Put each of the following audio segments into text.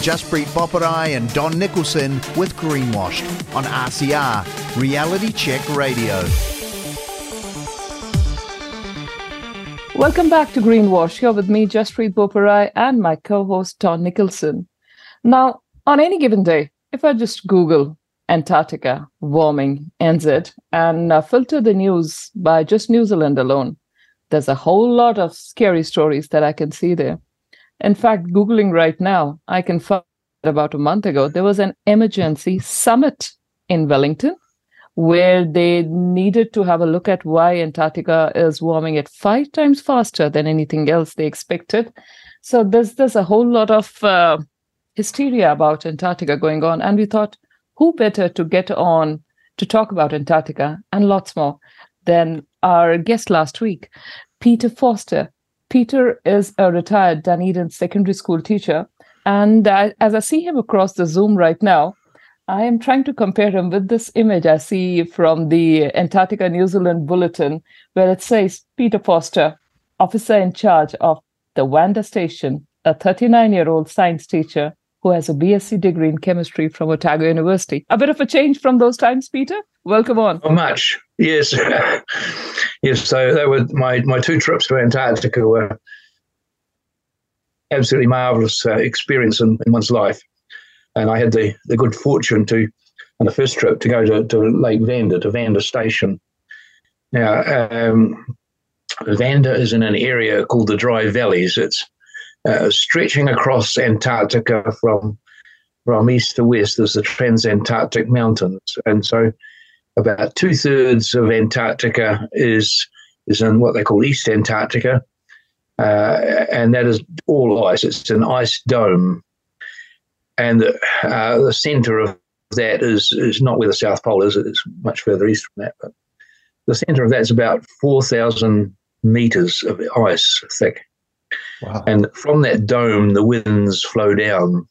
Jaspreet Boparai and Don Nicholson with Greenwashed on RCR, Reality Check Radio. Welcome back to Greenwash. Here with me, Jaspreet Boparai, and my co-host Don Nicholson. Now, on any given day, if I just Google Antarctica warming NZ and uh, filter the news by just New Zealand alone, there's a whole lot of scary stories that I can see there. In fact, Googling right now, I can find about a month ago, there was an emergency summit in Wellington where they needed to have a look at why Antarctica is warming at five times faster than anything else they expected. So there's there's a whole lot of uh, hysteria about Antarctica going on, and we thought, who better to get on to talk about Antarctica and lots more than our guest last week, Peter Foster. Peter is a retired Dunedin secondary school teacher. And uh, as I see him across the Zoom right now, I am trying to compare him with this image I see from the Antarctica New Zealand Bulletin, where it says Peter Foster, officer in charge of the Vanda Station, a 39 year old science teacher who has a BSc degree in chemistry from Otago University. A bit of a change from those times, Peter. Welcome on. Not much, yes, yes. So that were my my two trips to Antarctica were absolutely marvelous uh, experience in, in one's life, and I had the the good fortune to on the first trip to go to, to Lake Vanda to Vanda Station. Now, um, Vanda is in an area called the Dry Valleys. It's uh, stretching across Antarctica from from east to west. There's the Transantarctic Mountains, and so about two thirds of Antarctica is is in what they call East Antarctica, uh, and that is all ice. It's an ice dome, and the, uh, the centre of that is is not where the South Pole is. It's much further east from that, but the centre of that is about four thousand meters of ice thick. Wow. And from that dome, the winds flow down.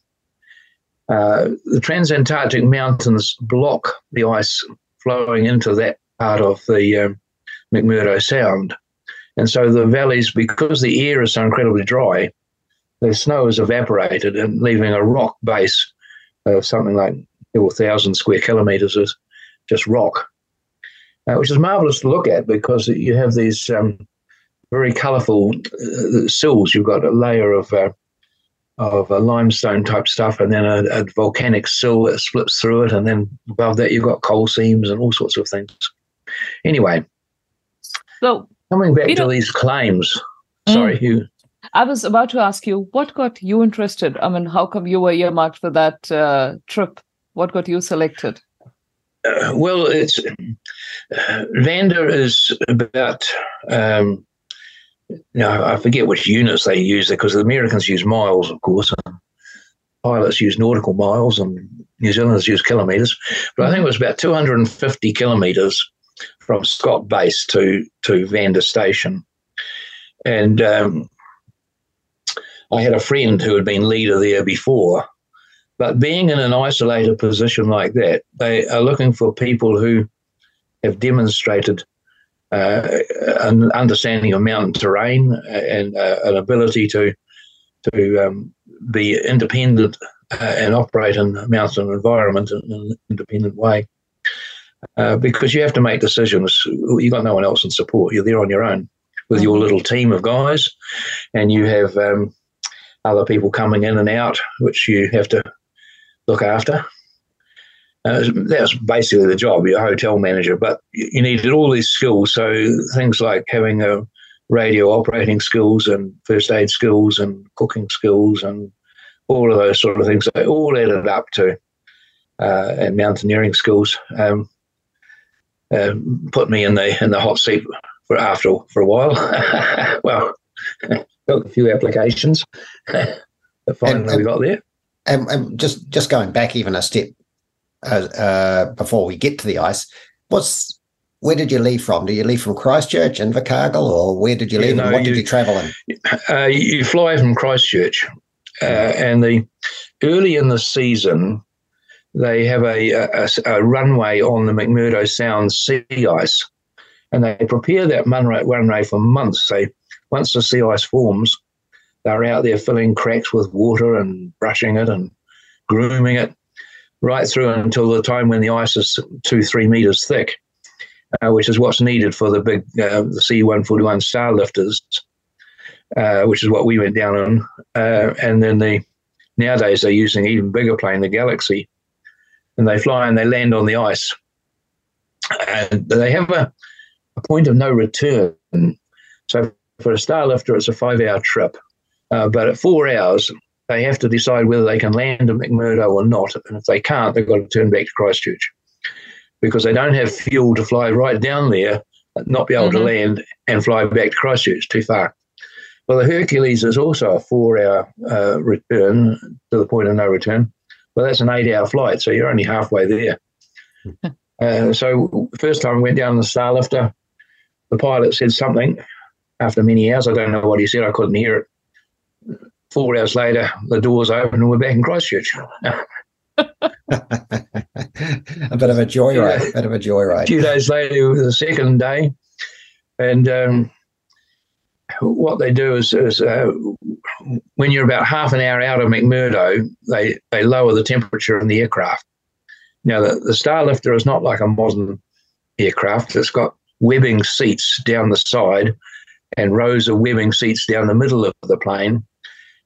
Uh, the Transantarctic Mountains block the ice flowing into that part of the um, McMurdo Sound. And so the valleys, because the air is so incredibly dry, the snow is evaporated and leaving a rock base of something like 4,000 square kilometers of just rock, uh, which is marvelous to look at because you have these um, very colourful uh, sills. You've got a layer of uh, of a limestone type stuff, and then a, a, volcanic sill that splits through it, and then above that you've got coal seams and all sorts of things. Anyway, so coming back to these claims, mm, sorry, you. I was about to ask you what got you interested. I mean, how come you were earmarked for that uh, trip? What got you selected? Uh, well, it's uh, Vanda is about um, know, I forget which units they use because the Americans use miles, of course, and pilots use nautical miles, and New Zealanders use kilometres. But I think it was about 250 kilometres from Scott Base to to Vanda Station, and um, I had a friend who had been leader there before. But being in an isolated position like that, they are looking for people who have demonstrated uh, an understanding of mountain terrain and uh, an ability to to um, be independent uh, and operate in a mountain environment in an independent way. Uh, because you have to make decisions. You've got no one else in support. You're there on your own with your little team of guys, and you have um, other people coming in and out, which you have to look after. Uh, that was basically the job, you're a hotel manager, but you needed all these skills. So things like having a radio operating skills and first aid skills and cooking skills and all of those sort of things, they all added up to uh, and mountaineering skills. Um, uh, put me in the in the hot seat for after for a while. well, took a few applications, but finally and, and, we got there. And, and just just going back even a step uh, uh, before we get to the ice. What's where did you leave from? Did you leave from Christchurch, Invercargill, or where did you leave? And what you, did you travel in? Uh, you fly from Christchurch, uh, and the early in the season they have a, a, a, runway on the McMurdo Sound sea ice, and they prepare that runway, runway for months. They once the sea ice forms, they're out there filling cracks with water and brushing it and grooming it, right through until the time when the ice is two, three meters thick, uh, which is what's needed for the big uh, the C-141 Starlifters, uh, which is what we went down on. Uh, and then the nowadays they're using even bigger plane, the Galaxy, and they fly and they land on the ice. And they have a, a point of no return. So for a Starlifter, it's a five-hour trip. Uh, but at four hours, they have to decide whether they can land at McMurdo or not. And if they can't, they've got to turn back to Christchurch because they don't have fuel to fly right down there, not be able mm-hmm. to land and fly back to Christchurch, too far. Well, the Hercules is also a four hour uh, return to the point of no return. Well, that's an eight hour flight, so you're only halfway there. uh, so, first time I went down the Starlifter, the pilot said something after many hours. I don't know what he said, I couldn't hear it four hours later, the doors open and we're back in Christchurch. a bit of a joyride. A bit of a joyride. A few days later, the second day, and um, what they do is, is uh, when you're about half an hour out of McMurdo, they they lower the temperature in the aircraft. Now the the Starlifter is not like a modern aircraft. It's got webbing seats down the side and rows of webbing seats down the middle of the plane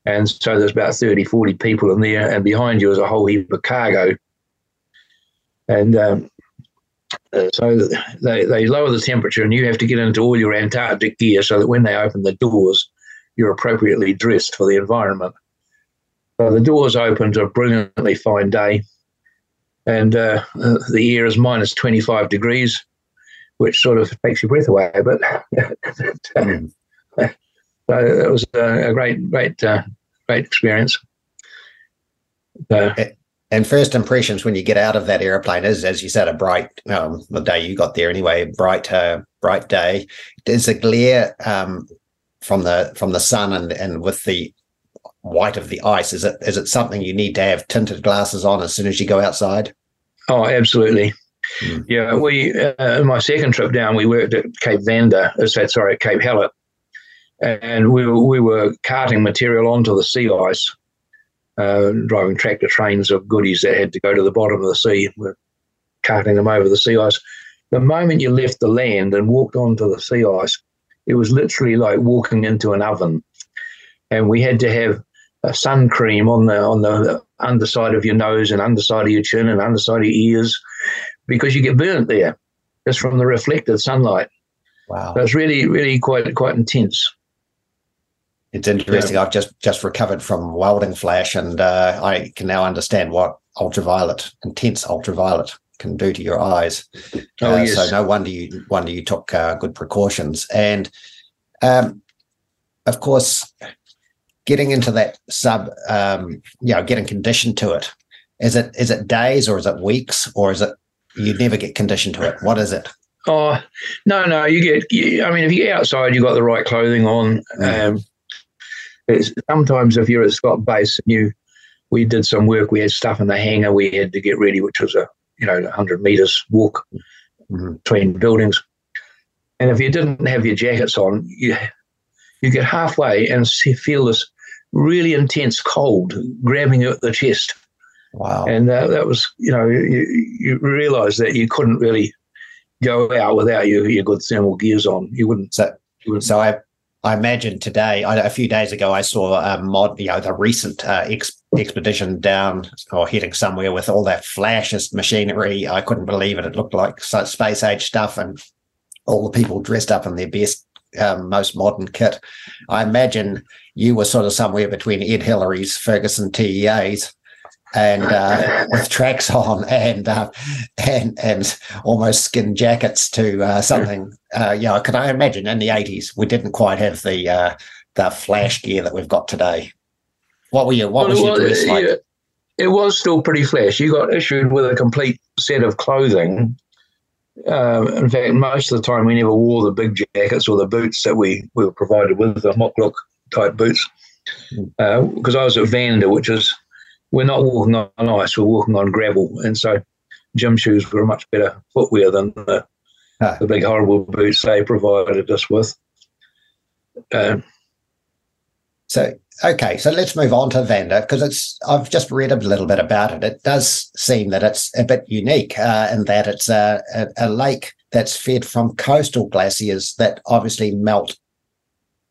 and so there's about 30, 40 people in there, and behind you is a whole heap of cargo. And um, so they, they lower the temperature, and you have to get into all your Antarctic gear so that when they open the doors, you're appropriately dressed for the environment. So the doors open to a brilliantly fine day, and uh, the air is minus 25 degrees, which sort of takes your breath away. But hmm. It was a, great, great, uh, great experience. So, and first impressions when you get out of that airplane is, as you said, a bright. Um, the day you got there anyway, bright, uh, bright day. There's a glare um, from the from the sun and and with the white of the ice. Is it is it something you need to have tinted glasses on as soon as you go outside? Oh, absolutely. Mm. Yeah, we uh, my second trip down, we worked at Cape Vanda. Uh, sorry, at Cape Hallett, and we were, we were carting material onto the sea ice, uh, driving tractor trains of goodies that had to go to the bottom of the sea. We're carting them over the sea ice. The moment you left the land and walked onto the sea ice, it was literally like walking into an oven, and we had to have a sun cream on the on the underside of your nose and underside of your chin and underside of your ears because you get burnt there just from the reflected sunlight. Wow. So it's really, really quite quite intense. It's interesting. Yeah. I've just just recovered from welding flash, and uh, I can now understand what ultraviolet, intense ultraviolet, can do to your eyes. Oh, uh, yes. So no wonder you wonder you took uh, good precautions, and um, of course, getting into that sub, um, you know, getting conditioned to it. Is it is it days or is it weeks or is it you never get conditioned to it? What is it? Oh no, no, you get. I mean, if you get outside, you've got the right clothing on. Mm. Um, it's, sometimes if you're at Scott Base and you, we did some work, we had stuff in the hangar we had to get ready, which was a you know 100 meters walk mm-hmm. between buildings. And if you didn't have your jackets on, you you get halfway and see, feel this really intense cold grabbing you at the chest. Wow! And uh, that was you know you, you realize that you couldn't really go out without your, your good thermal gears on. You wouldn't. So, you wouldn't. so I I imagine today, I, a few days ago, I saw a mod, you know, the recent uh, ex, expedition down or heading somewhere with all that flashes machinery. I couldn't believe it. It looked like space age stuff and all the people dressed up in their best, um, most modern kit. I imagine you were sort of somewhere between Ed Hillary's Ferguson TEAs and uh, with tracks on and uh, and and almost skin jackets to uh, something. Uh, yeah, can I imagine in the eighties we didn't quite have the uh, the flash gear that we've got today. What were you? What well, was your dress like? Yeah, it was still pretty flash. You got issued with a complete set of clothing. Uh, in fact, most of the time we never wore the big jackets or the boots that we, we were provided with, the mock type boots. Because hmm. I was at Vanda, which is we're not walking on ice, we're walking on gravel. And so gym shoes were a much better footwear than the, ah. the big horrible boots they provided us with. Um, So okay, so let's move on to Vanda because it's I've just read a little bit about it. It does seem that it's a bit unique uh, in that it's a, a, a, lake that's fed from coastal glaciers that obviously melt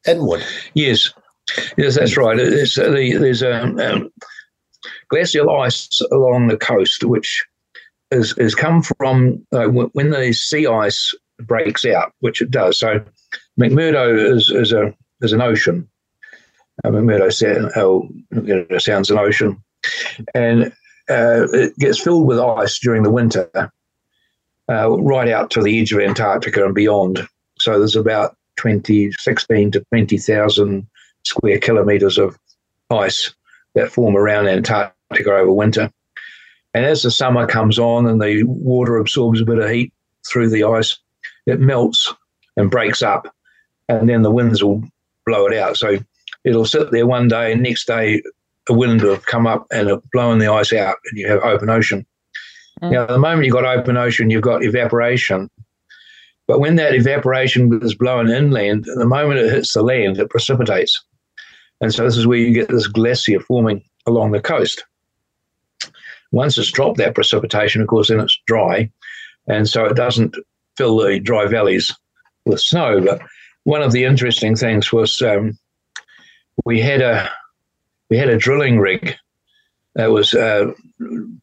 inward. Yes, yes, that's right. There's, uh, there's a um, um, glacial ice along the coast, which has, has come from uh, when the sea ice breaks out, which it does. So McMurdo is, is a is an ocean. Uh, McMurdo sound, oh, sounds an ocean, and uh, it gets filled with ice during the winter, uh, right out to the edge of Antarctica and beyond. So there's about 20, 16 to 20,000 square kilometres of ice that form around Antarctica over winter. And as the summer comes on and the water absorbs a bit of heat through the ice, it melts and breaks up, and then the winds will blow it out. So it'll sit there one day, and next day a wind will come up and it'll blowing the ice out, and you have open ocean. Mm. Now, the moment you've got open ocean, you've got evaporation. But when that evaporation is blowing inland, the moment it hits the land, it precipitates. And so this is where you get this glacier forming along the coast. Once it's dropped that precipitation, of course, then it's dry. And so it doesn't fill the dry valleys with snow. But one of the interesting things was um, we had a we had a drilling rig that was uh,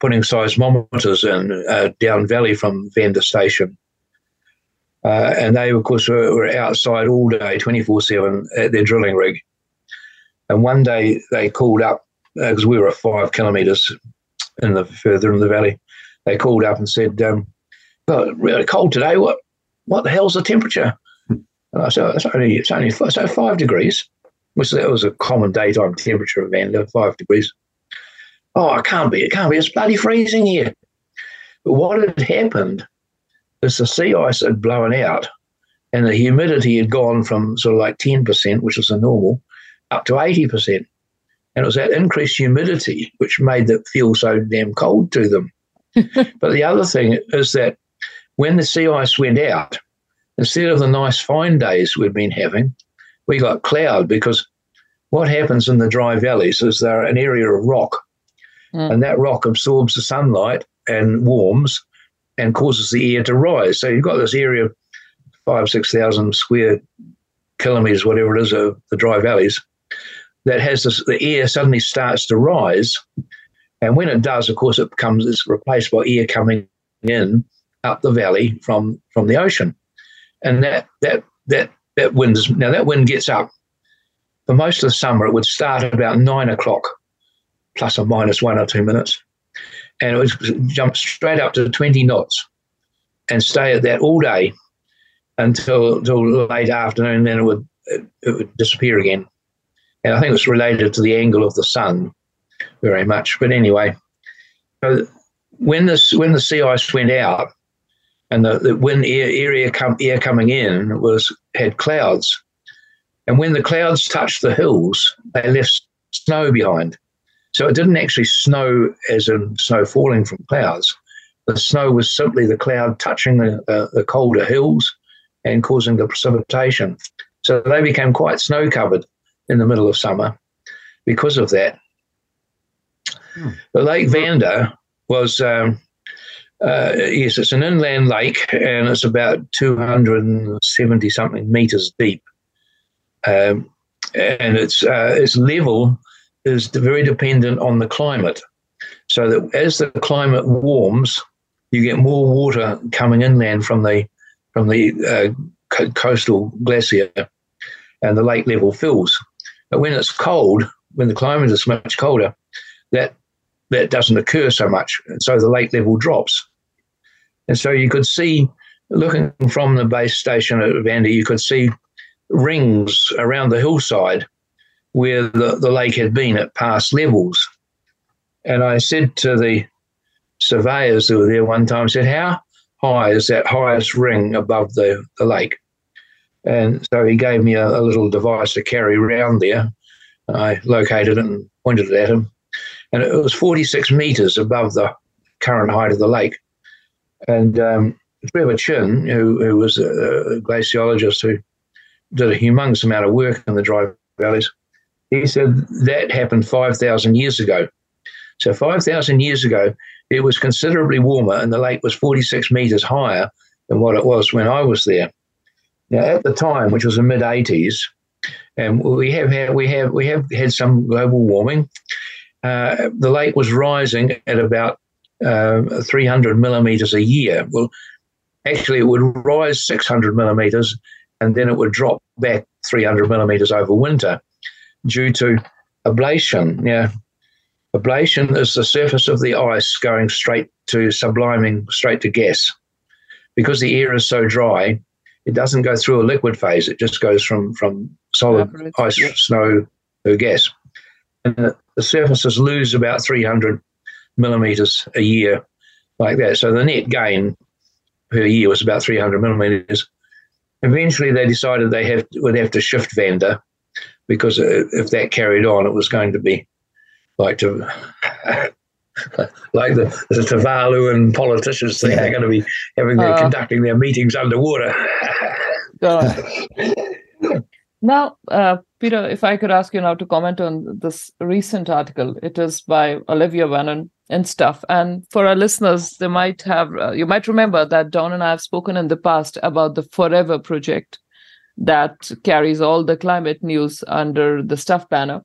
putting seismometers in uh, down valley from Vanda Station. Uh, and they, of course, were, were outside all day, 24 7 at their drilling rig. And one day they called up, because uh, we were five kilometres in the further in the valley, they called up and said, um, well, really cold today. What what the hell's the temperature? And I said, it's only, it's only so five degrees, which that was a common daytime temperature of Vanda, five degrees. Oh, it can't be. It can't be. It's bloody freezing here. But what had happened is the sea ice had blown out and the humidity had gone from sort of like 10%, which is the normal, up to 80%. And it was that increased humidity which made it feel so damn cold to them. but the other thing is that when the sea ice went out, instead of the nice fine days we've been having, we got cloud because what happens in the dry valleys is there an area of rock, mm. and that rock absorbs the sunlight and warms and causes the air to rise. So you've got this area of five, 6,000 square kilometers, whatever it is, of the dry valleys that has this, the air suddenly starts to rise. And when it does, of course, it becomes it's replaced by air coming in up the valley from from the ocean, and that that that that wind is now that wind gets up. For most of the summer, it would start about nine o'clock, plus or minus one or two minutes, and it would jump straight up to twenty knots, and stay at that all day until until late afternoon. Then it would it, it would disappear again, and I think it's related to the angle of the sun, very much. But anyway, so when this when the sea ice went out, and the, the wind air, area come, air coming in was had clouds, and when the clouds touched the hills, they left snow behind. So it didn't actually snow as in snow falling from clouds. The snow was simply the cloud touching the, uh, the colder hills and causing the precipitation. So they became quite snow covered in the middle of summer because of that. Hmm. The Lake Vanda was um, uh, yes, it's an inland lake and it's about 270 something meters deep. Um, and its, uh, its level is very dependent on the climate. So that as the climate warms, you get more water coming inland from the from the uh, coastal glacier, and the lake level fills. But when it's cold, when the climate is much colder, that that doesn't occur so much, and so the lake level drops. And so you could see, looking from the base station at Vanda, you could see rings around the hillside where the, the lake had been at past levels. And I said to the surveyors who were there one time, I said, How high is that highest ring above the, the lake? And so he gave me a, a little device to carry around there. I located it and pointed it at him. And it was 46 meters above the current height of the lake. And um, Trevor Chinn, who, who was a glaciologist who did a humongous amount of work in the dry valleys, He said that happened 5,000 years ago. So 5,000 years ago, it was considerably warmer and the lake was 46 meters higher than what it was when I was there. Now, at the time, which was the mid 80s, and we have had, we have we have had some global warming. Uh, the lake was rising at about uh, 300 millimeters a year. Well, actually, it would rise 600 millimeters, and then it would drop back 300 millimeters over winter due to ablation. Yeah, ablation is the surface of the ice going straight to subliming, straight to gas. Because the air is so dry, it doesn't go through a liquid phase. It just goes from from solid ice, snow to gas. And the, the surfaces lose about 300 millimeters a year, like that. So the net gain per year was about 300 millimeters. Eventually, they decided they have would have to shift Vanda because uh, if that carried on, it was going to be like to like the, the Tuvalu and politicians think yeah. they're going to be having their uh, conducting their meetings underwater. now, uh, Peter, if I could ask you now to comment on this recent article, it is by Olivia Wannan and stuff. And for our listeners, they might have uh, you might remember that Don and I have spoken in the past about the Forever project that carries all the climate news under the Stuff banner.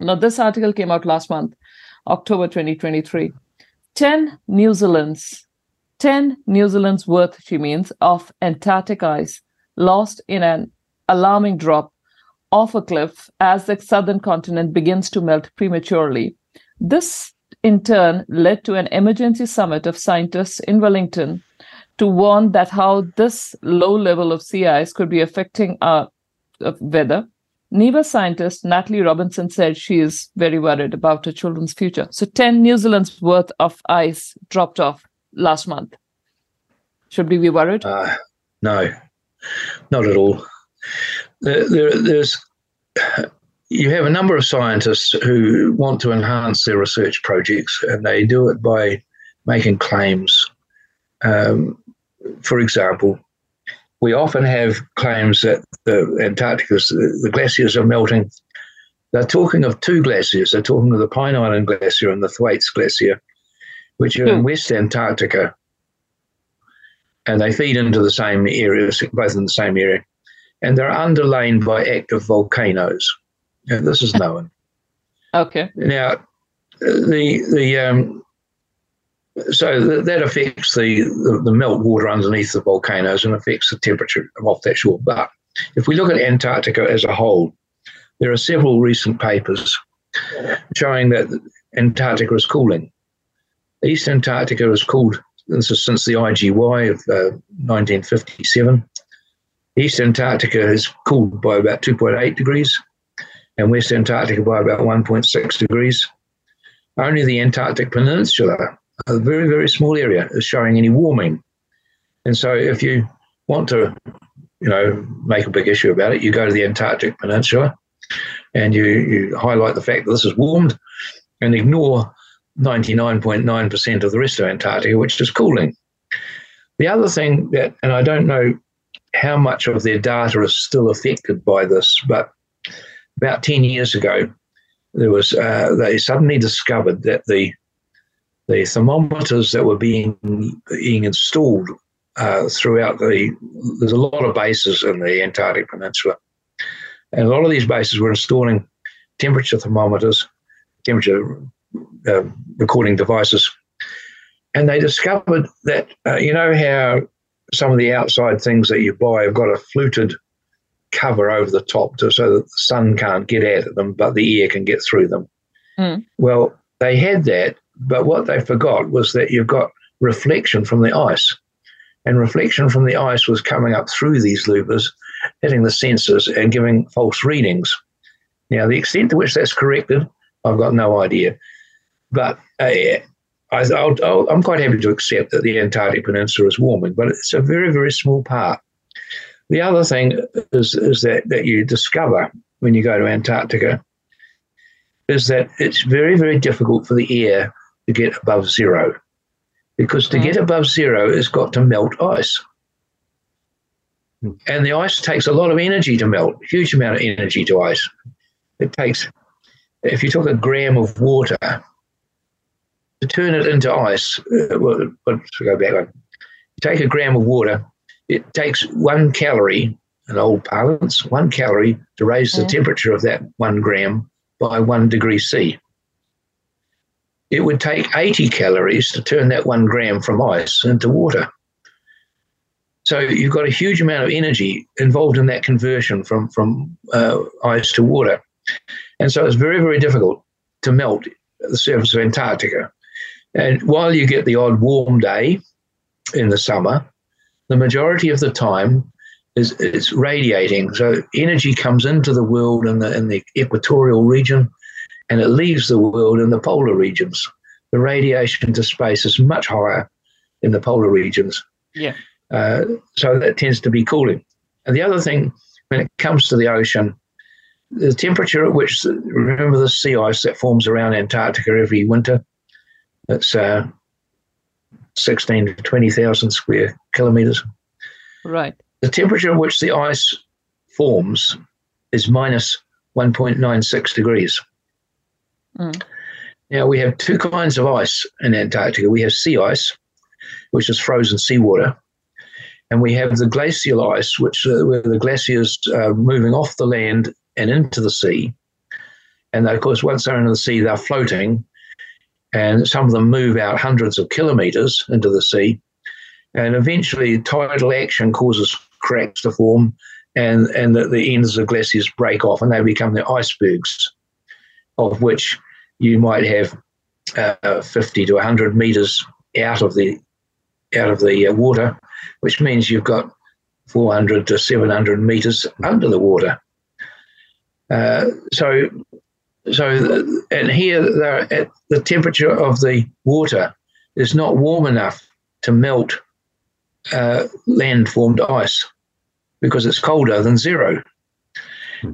Now, this article came out last month, October 2023. 10 New Zealand's 10 New Zealand's worth, she means, of Antarctic ice lost in an alarming drop off a cliff as the southern continent begins to melt prematurely. This, in turn, led to an emergency summit of scientists in Wellington to warn that how this low level of sea ice could be affecting our weather. NIWA scientist Natalie Robinson said she is very worried about her children's future. So 10 New Zealand's worth of ice dropped off last month. Should we be worried? Uh, no, not at all. There, there, there's you have a number of scientists who want to enhance their research projects, and they do it by making claims. Um, for example, we often have claims that the Antarctica, the glaciers are melting. They're talking of two glaciers. They're talking of the Pine Island Glacier and the Thwaites Glacier, which are in hmm. West Antarctica, and they feed into the same area, both in the same area, and they're underlain by active volcanoes. And this is known. okay. Now, the the um, so th- that affects the, the, the melt water underneath the volcanoes and affects the temperature off that shore. But if we look at Antarctica as a whole, there are several recent papers showing that Antarctica is cooling. East Antarctica is cooled this is since the IGY of uh, 1957. East Antarctica has cooled by about 2.8 degrees, and West Antarctica by about 1.6 degrees. Only the Antarctic Peninsula a very, very small area is showing any warming. And so if you want to, you know, make a big issue about it, you go to the Antarctic Peninsula and you, you highlight the fact that this is warmed and ignore 99.9% of the rest of Antarctica, which is cooling. The other thing that, and I don't know how much of their data is still affected by this, but about 10 years ago, there was uh, they suddenly discovered that the the thermometers that were being being installed uh, throughout the there's a lot of bases in the Antarctic Peninsula, and a lot of these bases were installing temperature thermometers, temperature uh, recording devices, and they discovered that uh, you know how some of the outside things that you buy have got a fluted cover over the top to, so that the sun can't get at them, but the air can get through them. Mm. Well, they had that, but what they forgot was that you've got reflection from the ice. And reflection from the ice was coming up through these louvers, hitting the sensors and giving false readings. Now, the extent to which that's corrected, I've got no idea. But uh, I, am quite happy to accept that the Antarctic Peninsula is warming, but it's a very, very small part. The other thing is, is that, that you discover when you go to Antarctica is that it's very, very difficult for the air to get above zero. Because to get mm. above zero, it's got to melt ice. Hmm. And the ice takes a lot of energy to melt, huge amount of energy to ice. it takes, if you took a gram of water, to turn it into ice, uh, well, let's go back on. You take a gram of water, it takes one calorie, an old parlance, one calorie to raise the mm. temperature of that one gram by one degree C. It would take 80 calories to turn that one gram from ice into water. So you've got a huge amount of energy involved in that conversion from from uh, ice to water, and so it's very very difficult to melt the surface of Antarctica. And while you get the odd warm day in the summer, the majority of the time is it's radiating. So energy comes into the world in the in the equatorial region, and it leaves the world in the polar regions. The radiation to space is much higher in the polar regions. Yeah. Uh, so that tends to be cooling. And the other thing, when it comes to the ocean, the temperature at which, remember the sea ice that forms around Antarctica every winter, it's uh, 16 to 20,000 square kilometers. Right. The temperature at which the ice forms is minus 1.96 degrees. Mm. Now, we have two kinds of ice in Antarctica. We have sea ice, which is frozen seawater, and we have the glacial ice, which uh, where the glaciers are moving off the land and into the sea. And of course, once they're in the sea, they're floating, and some of them move out hundreds of kilometers into the sea. And eventually, tidal action causes cracks to form, and, and the, the ends of the glaciers break off, and they become the icebergs, of which you might have uh, 50 to 100 meters out of the out of the uh, water, which means you've got 400 to 700 meters under the water. Uh, so, so, and here at the temperature of the water is not warm enough to melt uh, land-formed ice because it's colder than zero.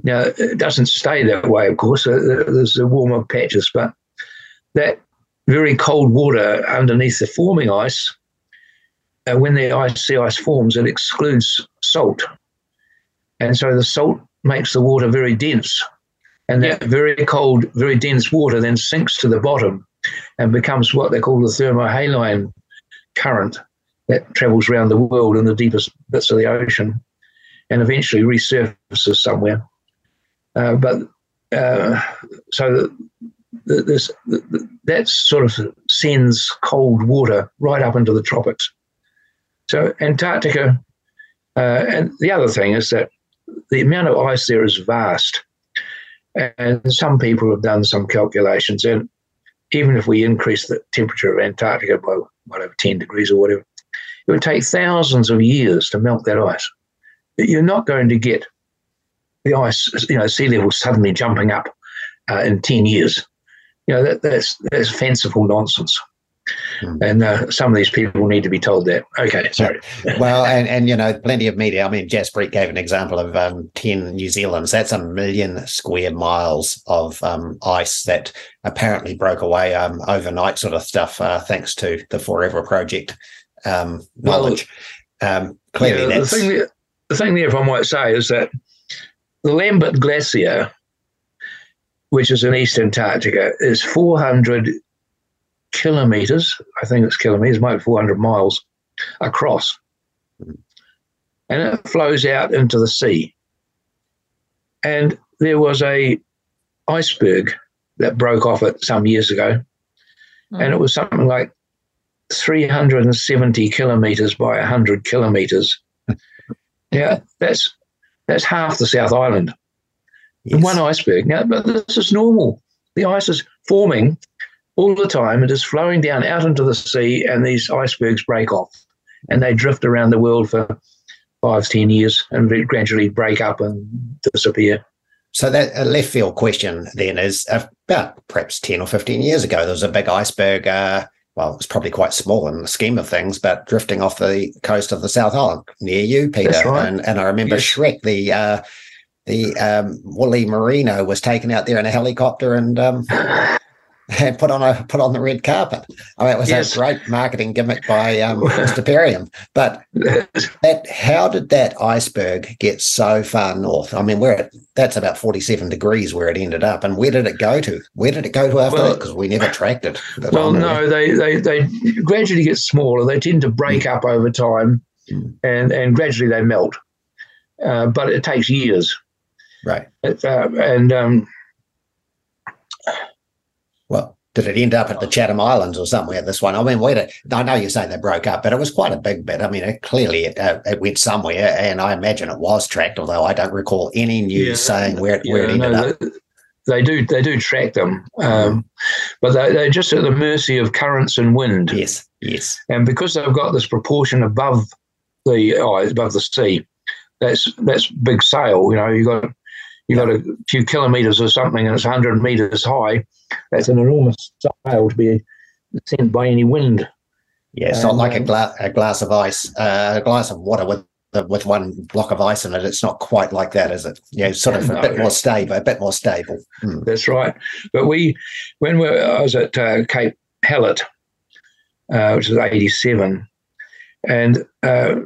Now, it doesn't stay that way, of course. Uh, there's the warmer patches, but that very cold water underneath the forming ice uh, when the ice, sea ice forms, it excludes salt. And so the salt makes the water very dense. And that very cold, very dense water then sinks to the bottom and becomes what they call the thermohaline current that travels around the world in the deepest bits of the ocean and eventually resurfaces somewhere. Uh, but uh, so this that sort of sends cold water right up into the tropics. So Antarctica, uh, and the other thing is that the amount of ice there is vast. And some people have done some calculations, and even if we increase the temperature of Antarctica by whatever 10 degrees or whatever, it would take thousands of years to melt that ice. You're not going to get the ice, you know, sea level suddenly jumping up uh, in 10 years. You know, that, that's, that's fanciful nonsense. Mm. And uh, some of these people need to be told that. Okay, sorry. well, and, and you know, plenty of media. I mean, Jaspreet gave an example of um, 10 New Zealands. That's a million square miles of um, ice that apparently broke away um, overnight, sort of stuff, uh, thanks to the Forever Project um, knowledge. Well, um, clearly, yeah, the, thing there, the thing there, if I might say, is that the Lambert Glacier, which is in East Antarctica, is 400 kilometers, I think it's kilometers, maybe 400 miles across. And it flows out into the sea. And there was a iceberg that broke off it some years ago. Mm. And it was something like 370 kilometers by 100 kilometers. yeah, that's that's half the South Island yes. in one iceberg. Now, but this is normal. The ice is forming all the time. It is flowing down out into the sea, and these icebergs break off, and they drift around the world for five, ten years, and gradually break up and disappear. So that a left field question then is about perhaps ten or fifteen years ago, there was a big iceberg. Uh, well, it's probably quite small in the scheme of things, but drifting off the coast of the South Island near you, Peter. Right. And, and I remember yes. Shrek, the uh, the um, woolly merino, was taken out there in a helicopter and um, and put on a put on the red carpet. I mean, it was yes. a great marketing gimmick by um, Mr. Perriam. But that, how did that iceberg get so far north? I mean, where that's about forty seven degrees where it ended up, and where did it go to? Where did it go to after well, that? Because we never tracked it. Well, no, they, they they gradually get smaller. They tend to break mm. up over time, mm. and and gradually they melt. Uh, but it takes years. Right. Uh, and um, well, did it end up at the Chatham Islands or somewhere? This one, I mean, where did, I know you're saying they broke up, but it was quite a big bit. I mean, it, clearly it, uh, it went somewhere, and I imagine it was tracked. Although I don't recall any news yeah, saying where, yeah, where it ended no, up. They, they do they do track them, um, but they, they're just at the mercy of currents and wind. Yes, yes. And because they've got this proportion above the oh, above the sea, that's that's big sail. You know, you got you got a few kilometers or something, and it's 100 meters high. That's an enormous sail to be sent by any wind. Yeah, it's um, not like a, gla- a glass of ice, uh, a glass of water with with one block of ice in it. It's not quite like that, is it? Yeah, sort of no, a bit more stable, a bit more stable. Hmm. That's right. But we, when we, I was at uh, Cape Hallett, uh, which is 87, and uh,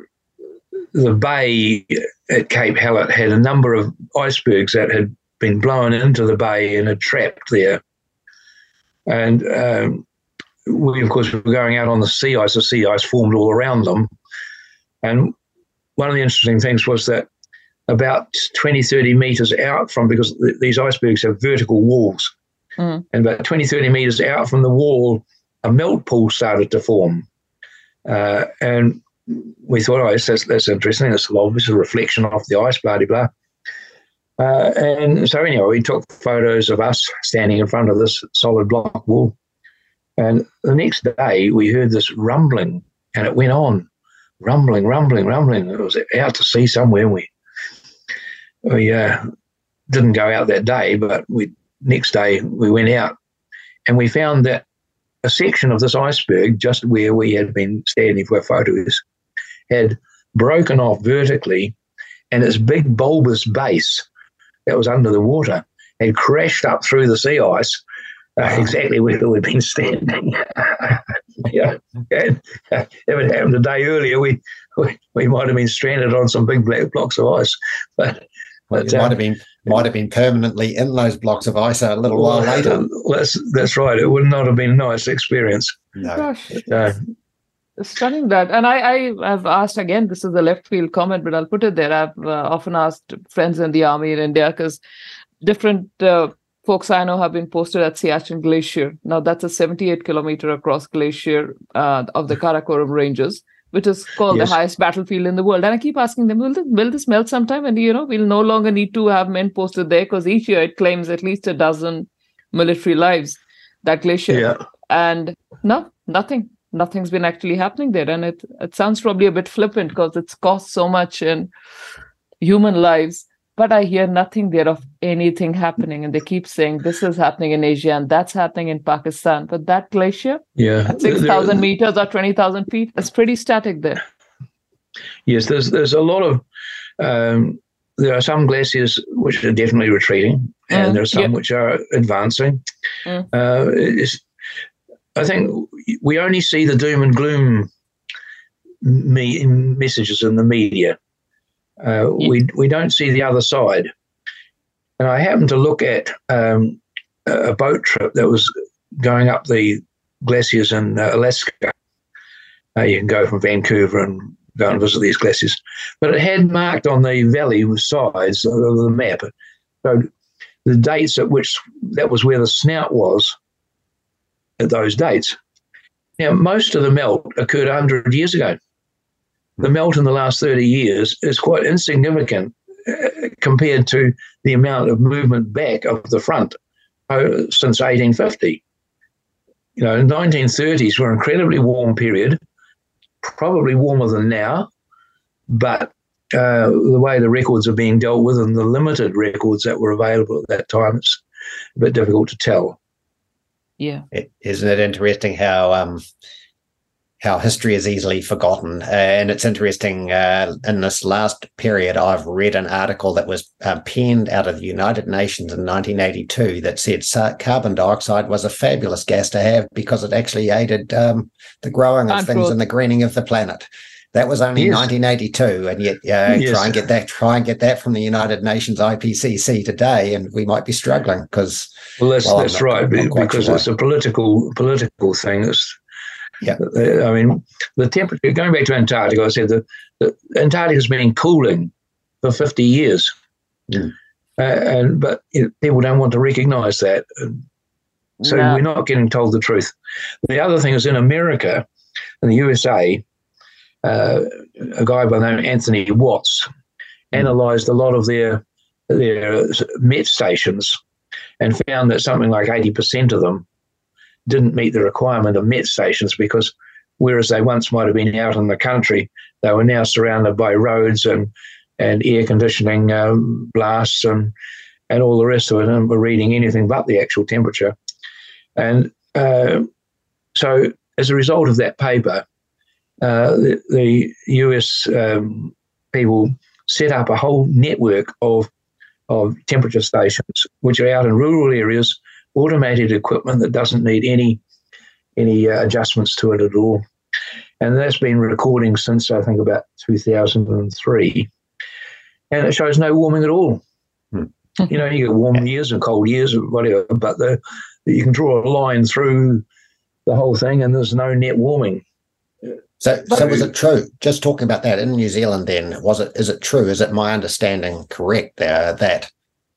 the bay at Cape Hallett had a number of icebergs that had been blown into the bay and had trapped there. And um, we, of course, were going out on the sea ice. The sea ice formed all around them. And one of the interesting things was that about 20, 30 meters out from, because th- these icebergs have vertical walls, mm. and about 20, 30 meters out from the wall, a melt pool started to form. Uh, and we thought, oh, that's, that's interesting. It's obviously a reflection off the ice, blah, blah, blah. Uh, and so, anyway, we took photos of us standing in front of this solid block wall. And the next day, we heard this rumbling, and it went on rumbling, rumbling, rumbling. It was out to sea somewhere. We we uh, didn't go out that day, but we next day we went out, and we found that a section of this iceberg, just where we had been standing for photos, had broken off vertically, and its big bulbous base that was under the water had crashed up through the sea ice uh, exactly where we'd been standing. yeah, and, uh, if it happened a day earlier, we, we, we might have been stranded on some big black blocks of ice. But but it might have been might have been permanently in those blocks of ice a little well, while later. That's that's right. It would not have been a nice experience. No. Gosh. Uh, Stunning that. And I, I have asked again, this is a left field comment, but I'll put it there. I've uh, often asked friends in the army in India because different uh, folks I know have been posted at Siachen Glacier. Now, that's a 78 kilometer across glacier uh, of the Karakoram Ranges, which is called yes. the highest battlefield in the world. And I keep asking them, will this, will this melt sometime? And, you know, we'll no longer need to have men posted there because each year it claims at least a dozen military lives, that glacier. Yeah. And no, nothing nothing's been actually happening there. And it, it sounds probably a bit flippant because it's cost so much in human lives. But I hear nothing there of anything happening. And they keep saying this is happening in Asia and that's happening in Pakistan. But that glacier, yeah, 6,000 meters or 20,000 feet, it's pretty static there. Yes, there's there's a lot of um, there are some glaciers which are definitely retreating, and mm, there are some yep. which are advancing. Mm. Uh, I think we only see the doom and gloom me- messages in the media. Uh, yeah. We we don't see the other side. And I happened to look at um, a boat trip that was going up the glaciers in uh, Alaska. Uh, you can go from Vancouver and go and visit these glaciers, but it had marked on the valley sides of the map. So the dates at which that was where the snout was at those dates. Now, most of the melt occurred 100 years ago. The melt in the last 30 years is quite insignificant uh, compared to the amount of movement back of the front uh, since 1850. You know, 1930s were an incredibly warm period, probably warmer than now, but uh, the way the records are being dealt with and the limited records that were available at that time, it's a bit difficult to tell. Yeah. is not it interesting how um how history is easily forgotten. Uh, and it's interesting, uh, in this last period, I've read an article that was uh, penned out of the United Nations in 1982 that said carbon dioxide was a fabulous gas to have because it actually aided um, the growing of things and the greening of the planet. That was only yes. 1982, and yet uh, yes. try and get that try and get that from the United Nations IPCC today, and we might be struggling because. Well, that's well, that's not, right because sure. it's a political political thing. It's yeah. Uh, I mean, the temperature, going back to Antarctica, I said that, that Antarctica has been cooling for 50 years. Mm. Uh, and But you know, people don't want to recognize that. So no. we're not getting told the truth. The other thing is in America, in the USA, uh, a guy by the name of Anthony Watts analyzed a lot of their their met stations and found that something like 80% of them didn't meet the requirement of met stations because whereas they once might have been out in the country, they were now surrounded by roads and and air conditioning um, blasts and and all the rest of it, and were reading anything but the actual temperature. And uh, so, as a result of that paper, uh, the, the, US um, people set up a whole network of of temperature stations, which are out in rural areas automated equipment that doesn't need any any uh, adjustments to it at all. And that's been recording since I think about 2003. And it shows no warming at all. Hmm. You know, you get warm years and cold years or whatever, but the, you can draw a line through the whole thing and there's no net warming. So, so was it true? Just talking about that in New Zealand, then was it? Is it true? Is it my understanding correct there that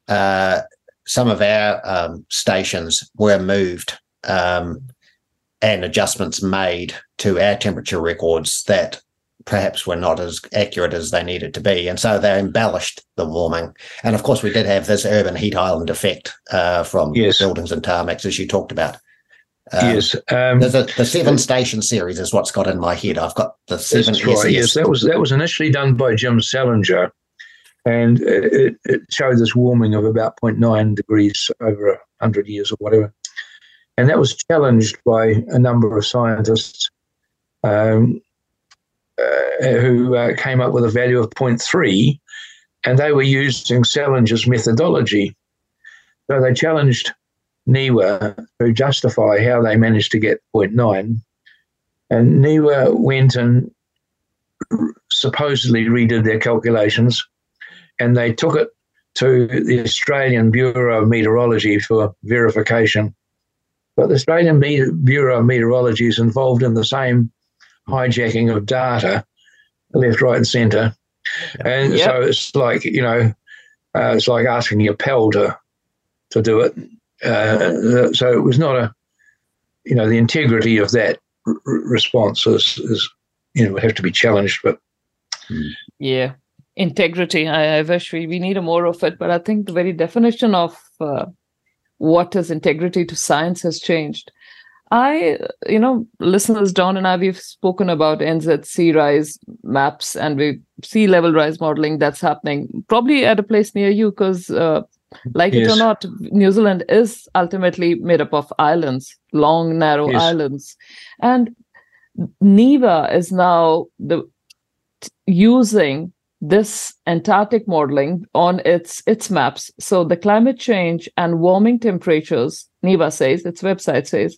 uh, some of our um, stations were moved um, and adjustments made to our temperature records that perhaps were not as accurate as they needed to be. And so they embellished the warming. And of course, we did have this urban heat island effect uh, from yes. buildings and tarmacs, as you talked about. Um, yes, um, the, the, seven station series is what's got in my head. I've got the seven. That's right. Yes, that was that was initially done by Jim Salinger, and it, it showed this warming of about 0.9 degrees over 100 years or whatever. And that was challenged by a number of scientists um, uh, who uh, came up with a value of 0.3, and they were using Salinger's methodology. So they challenged NIWA to justify how they managed to get 0.9. And NIWA went and supposedly redid their calculations and they took it to the Australian Bureau of Meteorology for verification. But the Australian Bureau of Meteorology is involved in the same hijacking of data, left, right, and centre. And yep. so it's like, you know, uh, it's like asking your pal to, to do it. Uh, so it was not a, you know, the integrity of that r- response is, is, you know, would have to be challenged. But yeah, integrity. I, I wish we, we need more of it, but I think the very definition of uh, what is integrity to science has changed. I, you know, listeners, Don and I, we've spoken about NZ sea rise maps and we sea level rise modeling that's happening probably at a place near you because, uh, like yes. it or not, New Zealand is ultimately made up of islands, long, narrow yes. islands. And NIWA is now the using this Antarctic modeling on its its maps. So the climate change and warming temperatures, NIWA says, its website says,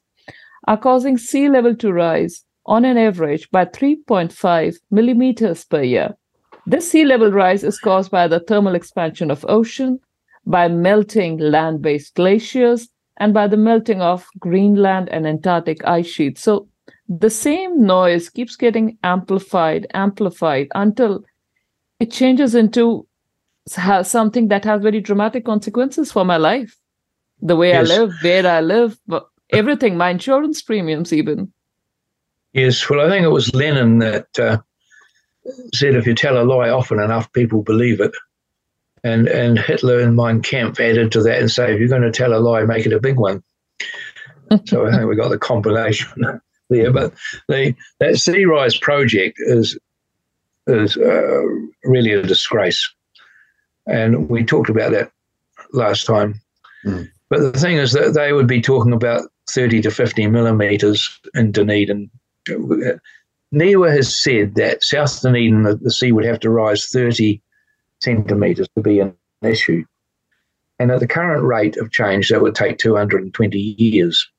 are causing sea level to rise on an average by 3.5 millimeters per year. This sea level rise is caused by the thermal expansion of ocean, by melting land-based glaciers, and by the melting of Greenland and Antarctic ice sheets. So the same noise keeps getting amplified, amplified until it changes into something that has very dramatic consequences for my life the way yes. i live where i live everything my insurance premiums even yes well i think it was lenin that uh, said if you tell a lie often enough people believe it and and hitler and mein kampf added to that and say if you're going to tell a lie make it a big one so i think we got the combination there but the that sea rise project is is uh, really a disgrace. And we talked about that last time. Mm. But the thing is that they would be talking about 30 to 50 millimeters in Dunedin NIWA has said that South Dunedin, the, the sea would have to rise 30 centimetres to be an issue. And at the current rate of change, that would take 220 years.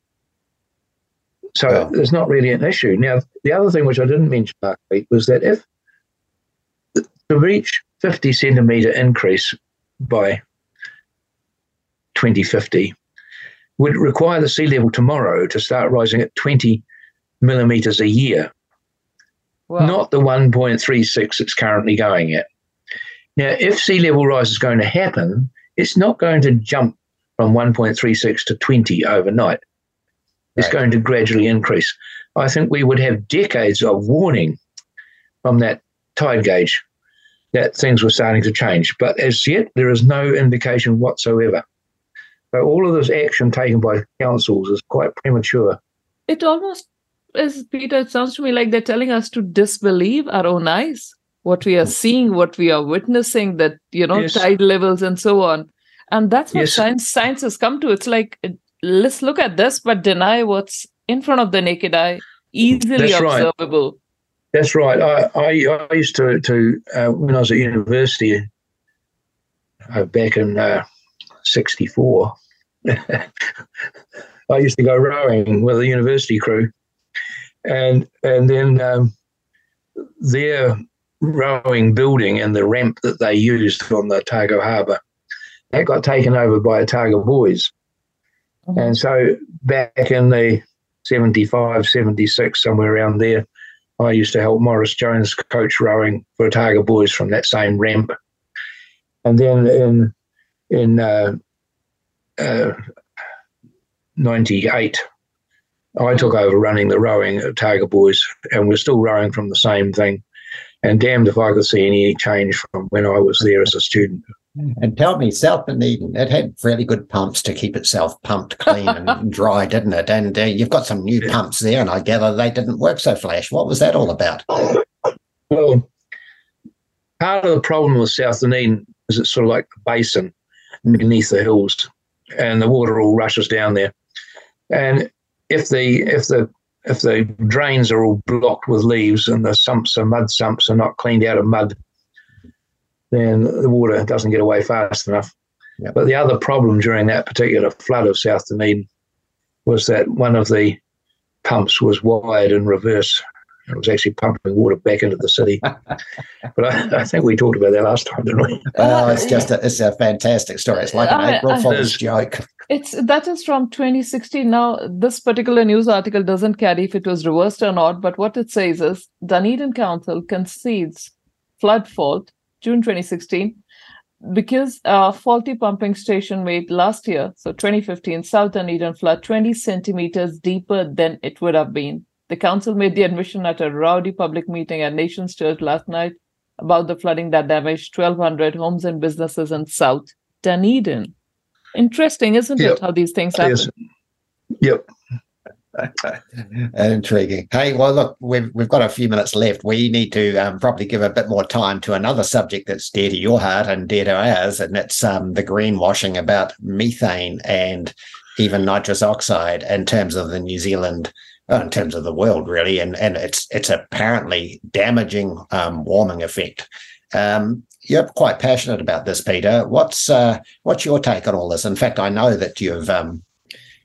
So wow. there's not really an issue. Now, the other thing which I didn't mention last week was that if to reach 50 centimetre increase by 2050 would require the sea level tomorrow to start rising at 20 millimetres a year, wow. not the 1.36 it's currently going at. Now, if sea level rise is going to happen, it's not going to jump from 1.36 to 20 overnight. It's right. going to gradually increase. I think we would have decades of warning from that tide gauge that things were starting to change. But as yet, there is no indication whatsoever. So all of this action taken by councils is quite premature. It almost is, Peter, it sounds to me like they're telling us to disbelieve our own eyes, what we are seeing, what we are witnessing, that, you know, yes. tide levels and so on. And that's what yes. science science has come to. It's like, let's look at this, but deny what's in front of the naked eye, easily that's observable. Right. That's right. I, I, I used to, to uh, when I was at university uh, back in uh, 64, I used to go rowing with the university crew. And, and then um, their rowing building and the ramp that they used on the Otago Harbour, that got taken over by Otago Boys. Mm-hmm. And so back in the 75, 76, somewhere around there, I used to help Morris Jones coach rowing for Otago Boys from that same ramp. And then in in uh, uh, 98, I took over running the rowing at Otago Boys, and we're still rowing from the same thing. And damned if I could see any change from when I was there as a student. And tell me, South Dunedin, it had fairly good pumps to keep itself pumped clean and dry, didn't it? And uh, you've got some new pumps there, and I gather they didn't work so flash. What was that all about? Well, part of the problem with South Dunedin is it's sort of like a basin beneath the hills, and the water all rushes down there. And if the if the if the drains are all blocked with leaves and the sumps are mud sumps are not cleaned out of mud, then the water doesn't get away fast enough. Yep. But the other problem during that particular flood of South Dunedin was that one of the pumps was wired in reverse. It was actually pumping water back into the city. but I, I, think we talked about that last time, didn't we? Oh, it's just a, it's a fantastic story. It's like an April Fool's joke. It's that is from 2016. Now, this particular news article doesn't carry if it was reversed or not, but what it says is Dunedin Council concedes flood fault June 2016, because a faulty pumping station made last year, so 2015, South Dunedin flood 20 centimeters deeper than it would have been. The council made the admission at a rowdy public meeting at Nations Church last night about the flooding that damaged 1,200 homes and businesses in South Dunedin. Interesting, isn't yep. it, how these things happen? Yes. Yep. Intriguing. Hey, well, look, we've we've got a few minutes left. We need to um, probably give a bit more time to another subject that's dear to your heart and dear to ours, and it's um, the greenwashing about methane and even nitrous oxide in terms of the New Zealand, uh, in terms of the world, really, and and it's it's apparently damaging um, warming effect. Um, you're quite passionate about this, Peter. What's uh, what's your take on all this? In fact, I know that you've um,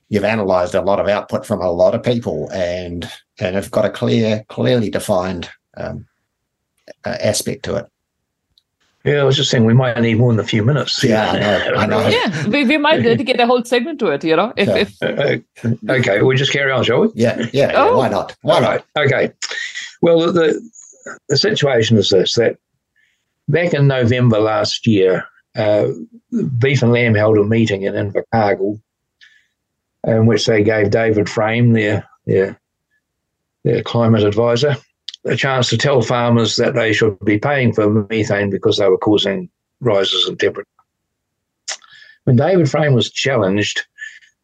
you've analysed a lot of output from a lot of people and and have got a clear, clearly defined um, uh, aspect to it. Yeah, I was just saying we might need more than a few minutes. Yeah, I know. I know. yeah, we, we might get a whole segment to it. You know, if, if... Uh, okay, we'll just carry on, shall we? Yeah, yeah. Oh. yeah why not? Why not? Okay. Well, the the situation is this: that back in November last year, uh, Beef and Lamb held a meeting in Invercargill in which they gave David Frame, their, their, their climate advisor, a chance to tell farmers that they should be paying for methane because they were causing rises in temperature. When David Frame was challenged,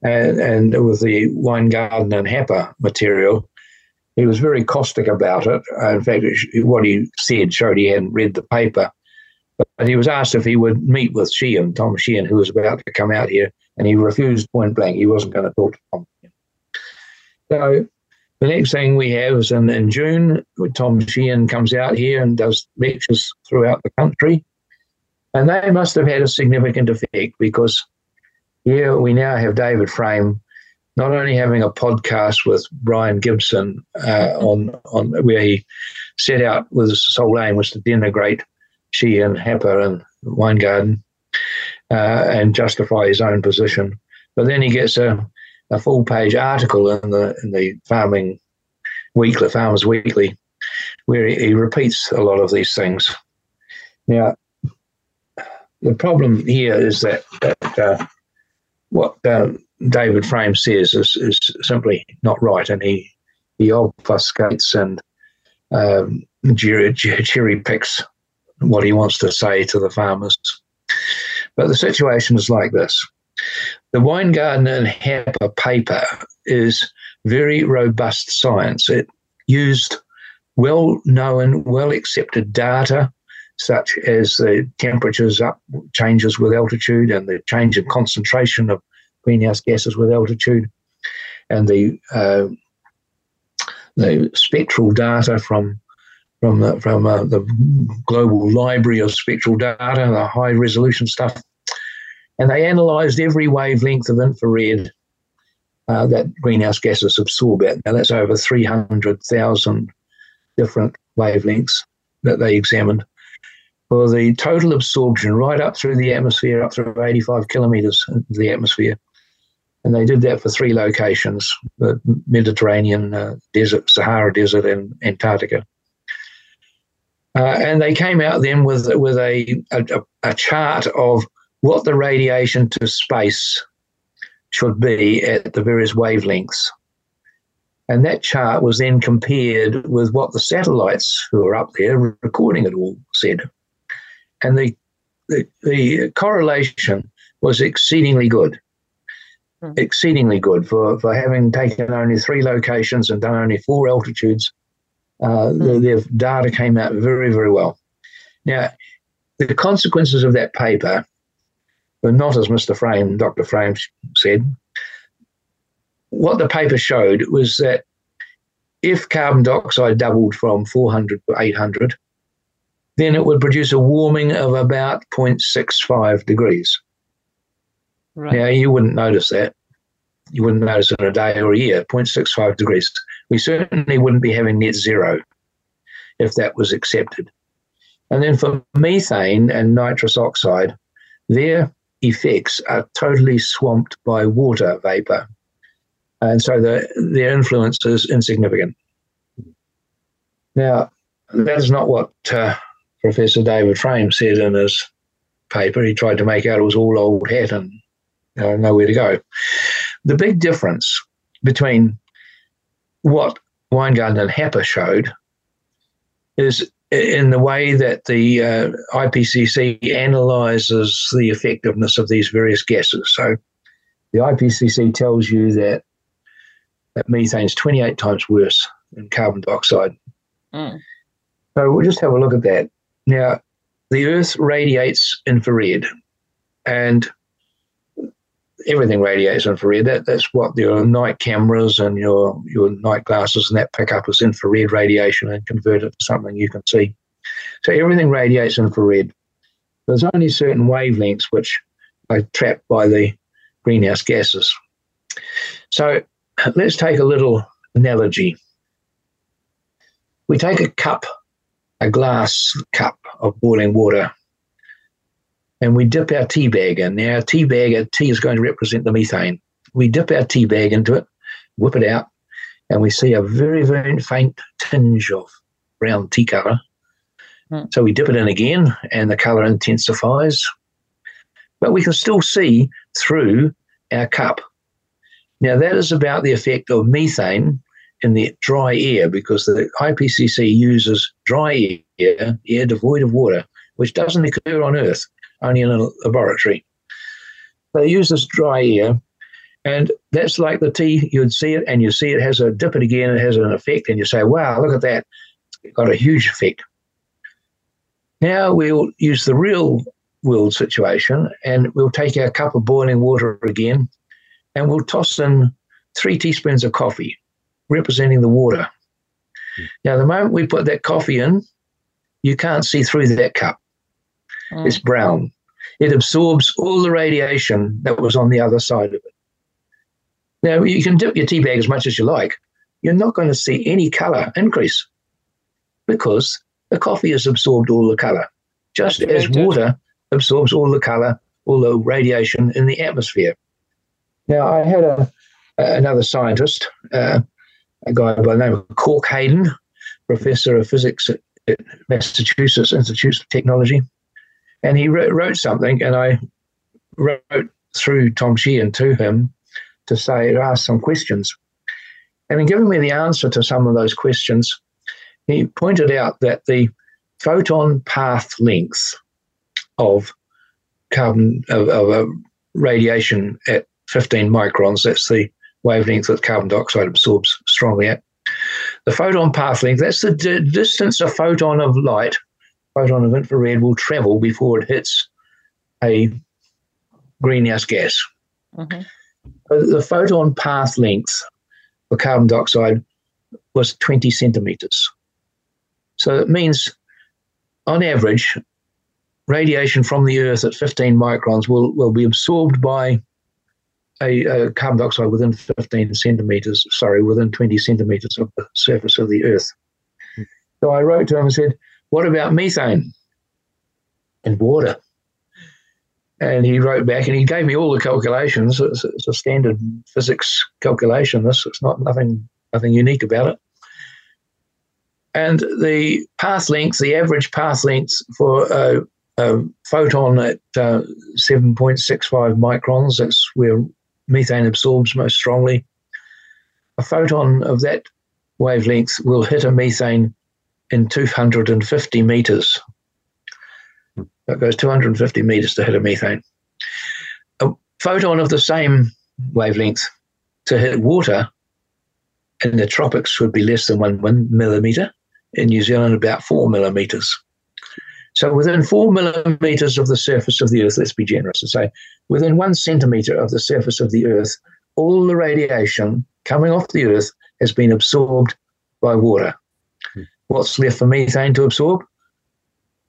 and, and with the Wijngaarden and Happer material, he was very caustic about it. In fact, what he said showed he hadn't read the paper. But he was asked if he would meet with Sheehan, Tom Sheehan, who was about to come out here and he refused point blank. He wasn't going to talk to Tom. So The next thing we have is in, in June, Tom Sheehan comes out here and does lectures throughout the country. And they must have had a significant effect because here we now have David Frame not only having a podcast with Bryan Gibson uh, on, on where he set out with his sole aim was to denigrate she and Happer, and Wijngaarden uh, and justify his own position. But then he gets a, a full page article in the in the Farming Weekly, Farmers Weekly, where he, he repeats a lot of these things. Now, the problem here is that, that uh, what uh, David Frame says is, is simply not right, and he he obfuscates and um, cherry, picks what he wants to say to the farmers. But the situation is like this: the Wijngaarden and Happer paper is very robust science. It used well known, well accepted data, such as the temperatures up changes with altitude and the change in concentration of greenhouse gases with altitude, and the uh, the spectral data from from uh, from uh, the global library of spectral data, the high resolution stuff, and they analysed every wavelength of infrared uh, that greenhouse gases absorb at. Now, that's over 300,000 different wavelengths that they examined for the total absorption right up through the atmosphere, up through 85 kilometres into the atmosphere. And they did that for three locations the Mediterranean uh, desert, Sahara Desert, and Antarctica. Uh, and they came out then with, with a, a, a chart of what the radiation to space should be at the various wavelengths. And that chart was then compared with what the satellites who are up there recording it all said. And the, the, the correlation was exceedingly good. Mm. Exceedingly good for, for having taken only three locations and done only four altitudes. Uh. Their data came out very, very well. Now, the consequences of that paper but not as Mr. Frame, Dr. Frame said. What the paper showed was that if carbon dioxide doubled from 400 to 800, then it would produce a warming of about 0.65 degrees. Right. Now, you wouldn't notice that. You wouldn't notice it in a day or a year, 0.65 degrees. We certainly wouldn't be having net zero if that was accepted. And then for methane and nitrous oxide, their effects are totally swamped by water vapor. And so the, their influence is insignificant. Now, that is not what uh, Professor David Frame said in his paper. He tried to make out it was all old hat and uh, nowhere to go. The big difference between what Wijngaarden and Happer showed is in the way that the uh, IPCC analyzes the effectiveness of these various gases. So the IPCC tells you that, that methane is 28 times worse than carbon dioxide. Mm. So we'll just have a look at that. Now, the Earth radiates infrared, and everything radiates infrared. That, that's what your night cameras and your, your night glasses and that pick up as infrared radiation and convert it to something you can see. So everything radiates infrared. There's only certain wavelengths which are trapped by the greenhouse gases. So let's take a little analogy. We take a cup, a glass cup of boiling water, and we dip our tea bag in. Now, our tea bag, our tea is going to represent the methane. We dip our tea bag into it, whip it out, and we see a very, very faint tinge of brown tea color. Mm. So we dip it in again, and the color intensifies. But we can still see through our cup. Now, that is about the effect of methane in the dry air because the IPCC uses dry air, air devoid of water, which doesn't occur on Earth only in a laboratory. They use this dry air, and that's like the tea. You'd see it, and you see it has a dip it again, it has an effect, and you say, wow, look at that. It's got a huge effect. Now we'll use the real world situation, and we'll take our cup of boiling water again, and we'll toss in three teaspoons of coffee. representing the water. Mm. Now, the moment we put that coffee in, you can't see through that cup. Mm. It's brown. It absorbs all the radiation that was on the other side of it. Now, you can dip your tea bag as much as you like. You're not going to see any color increase because the coffee has absorbed all the color, just as water absorbs all the color, all the radiation in the atmosphere. Now, I had a, another scientist, uh, a guy by the name of Cork Hayden, professor of physics at Massachusetts Institute of Technology, and he wrote, wrote something, and I wrote through Tom Sheehan to him to say, ask some questions. And in giving me the answer to some of those questions, he pointed out that the photon path length of carbon of, of radiation at 15 microns, that's the wavelength that carbon dioxide absorbs strongly at. The photon path length, that's the d- distance a photon of light, photon of infrared, will travel before it hits a greenhouse gas. Mm-hmm. The photon path length for carbon dioxide was 20 centimeters. So it means, on average, radiation from the Earth at 15 microns will, will be absorbed by a, a, carbon dioxide within 15 centimeters, sorry, within 20 centimeters of the surface of the Earth. So I wrote to him and said, What about methane and water? And he wrote back and he gave me all the calculations. It's, it's a standard physics calculation. This it's not nothing nothing unique about it. And the path length, the average path length for a, a photon at uh, 7.65 microns, that's where methane absorbs most strongly. A photon of that wavelength will hit a methane in 250 meters. That goes 250 meters to hit a methane. A photon of the same wavelength to hit water in the tropics would be less than one, millimeter. In New Zealand, about four millimeters. So within four millimeters of the surface of the Earth, let's be generous and say, within one centimeter of the surface of the Earth, all the radiation coming off the Earth has been absorbed by water. What's left for me methane to absorb?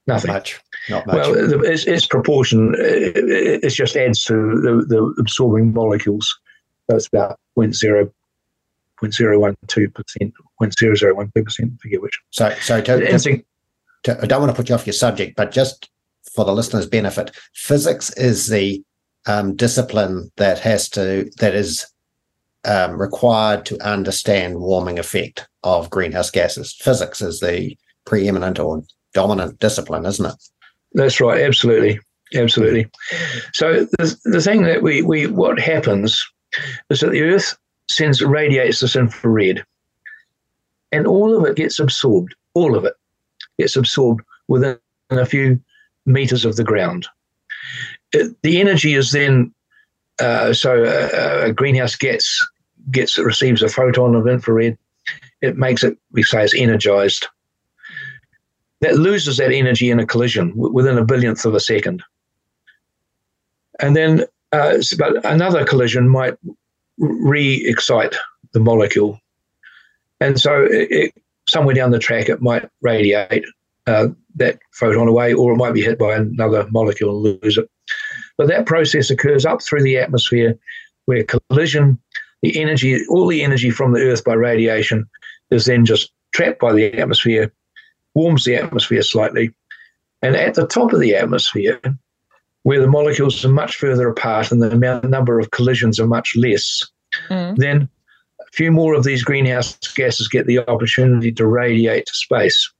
Nothing. Not much. Not much. Well, its, its proportion, it, it, just adds to the, the absorbing molecules. So it's about 0.0, 0.012%, 0.0012%, forget which. So, so to, to, to, I don't want to put you off your subject, but just for the listeners' benefit, physics is the um, discipline that has to that is um, required to understand warming effect of greenhouse gases. Physics is the preeminent or dominant discipline, isn't it? That's right. Absolutely, absolutely. So the, the thing that we we what happens is that the Earth sends radiates this infrared, and all of it gets absorbed. All of it gets absorbed within a few meters of the ground. It, the energy is then uh, so a, a, greenhouse gets gets receives a photon of infrared. It makes it we say it's energized. That loses that energy in a collision within a billionth of a second, and then uh, but another collision might re-excite the molecule, and so it, it, somewhere down the track it might radiate uh, that photon away, or it might be hit by another molecule and lose it. But that process occurs up through the atmosphere where collision, the energy, all the energy from the Earth by radiation is then just trapped by the atmosphere, warms the atmosphere slightly. And at the top of the atmosphere, where the molecules are much further apart and the amount, number of collisions are much less, mm. then a few more of these greenhouse gases get the opportunity to radiate to space.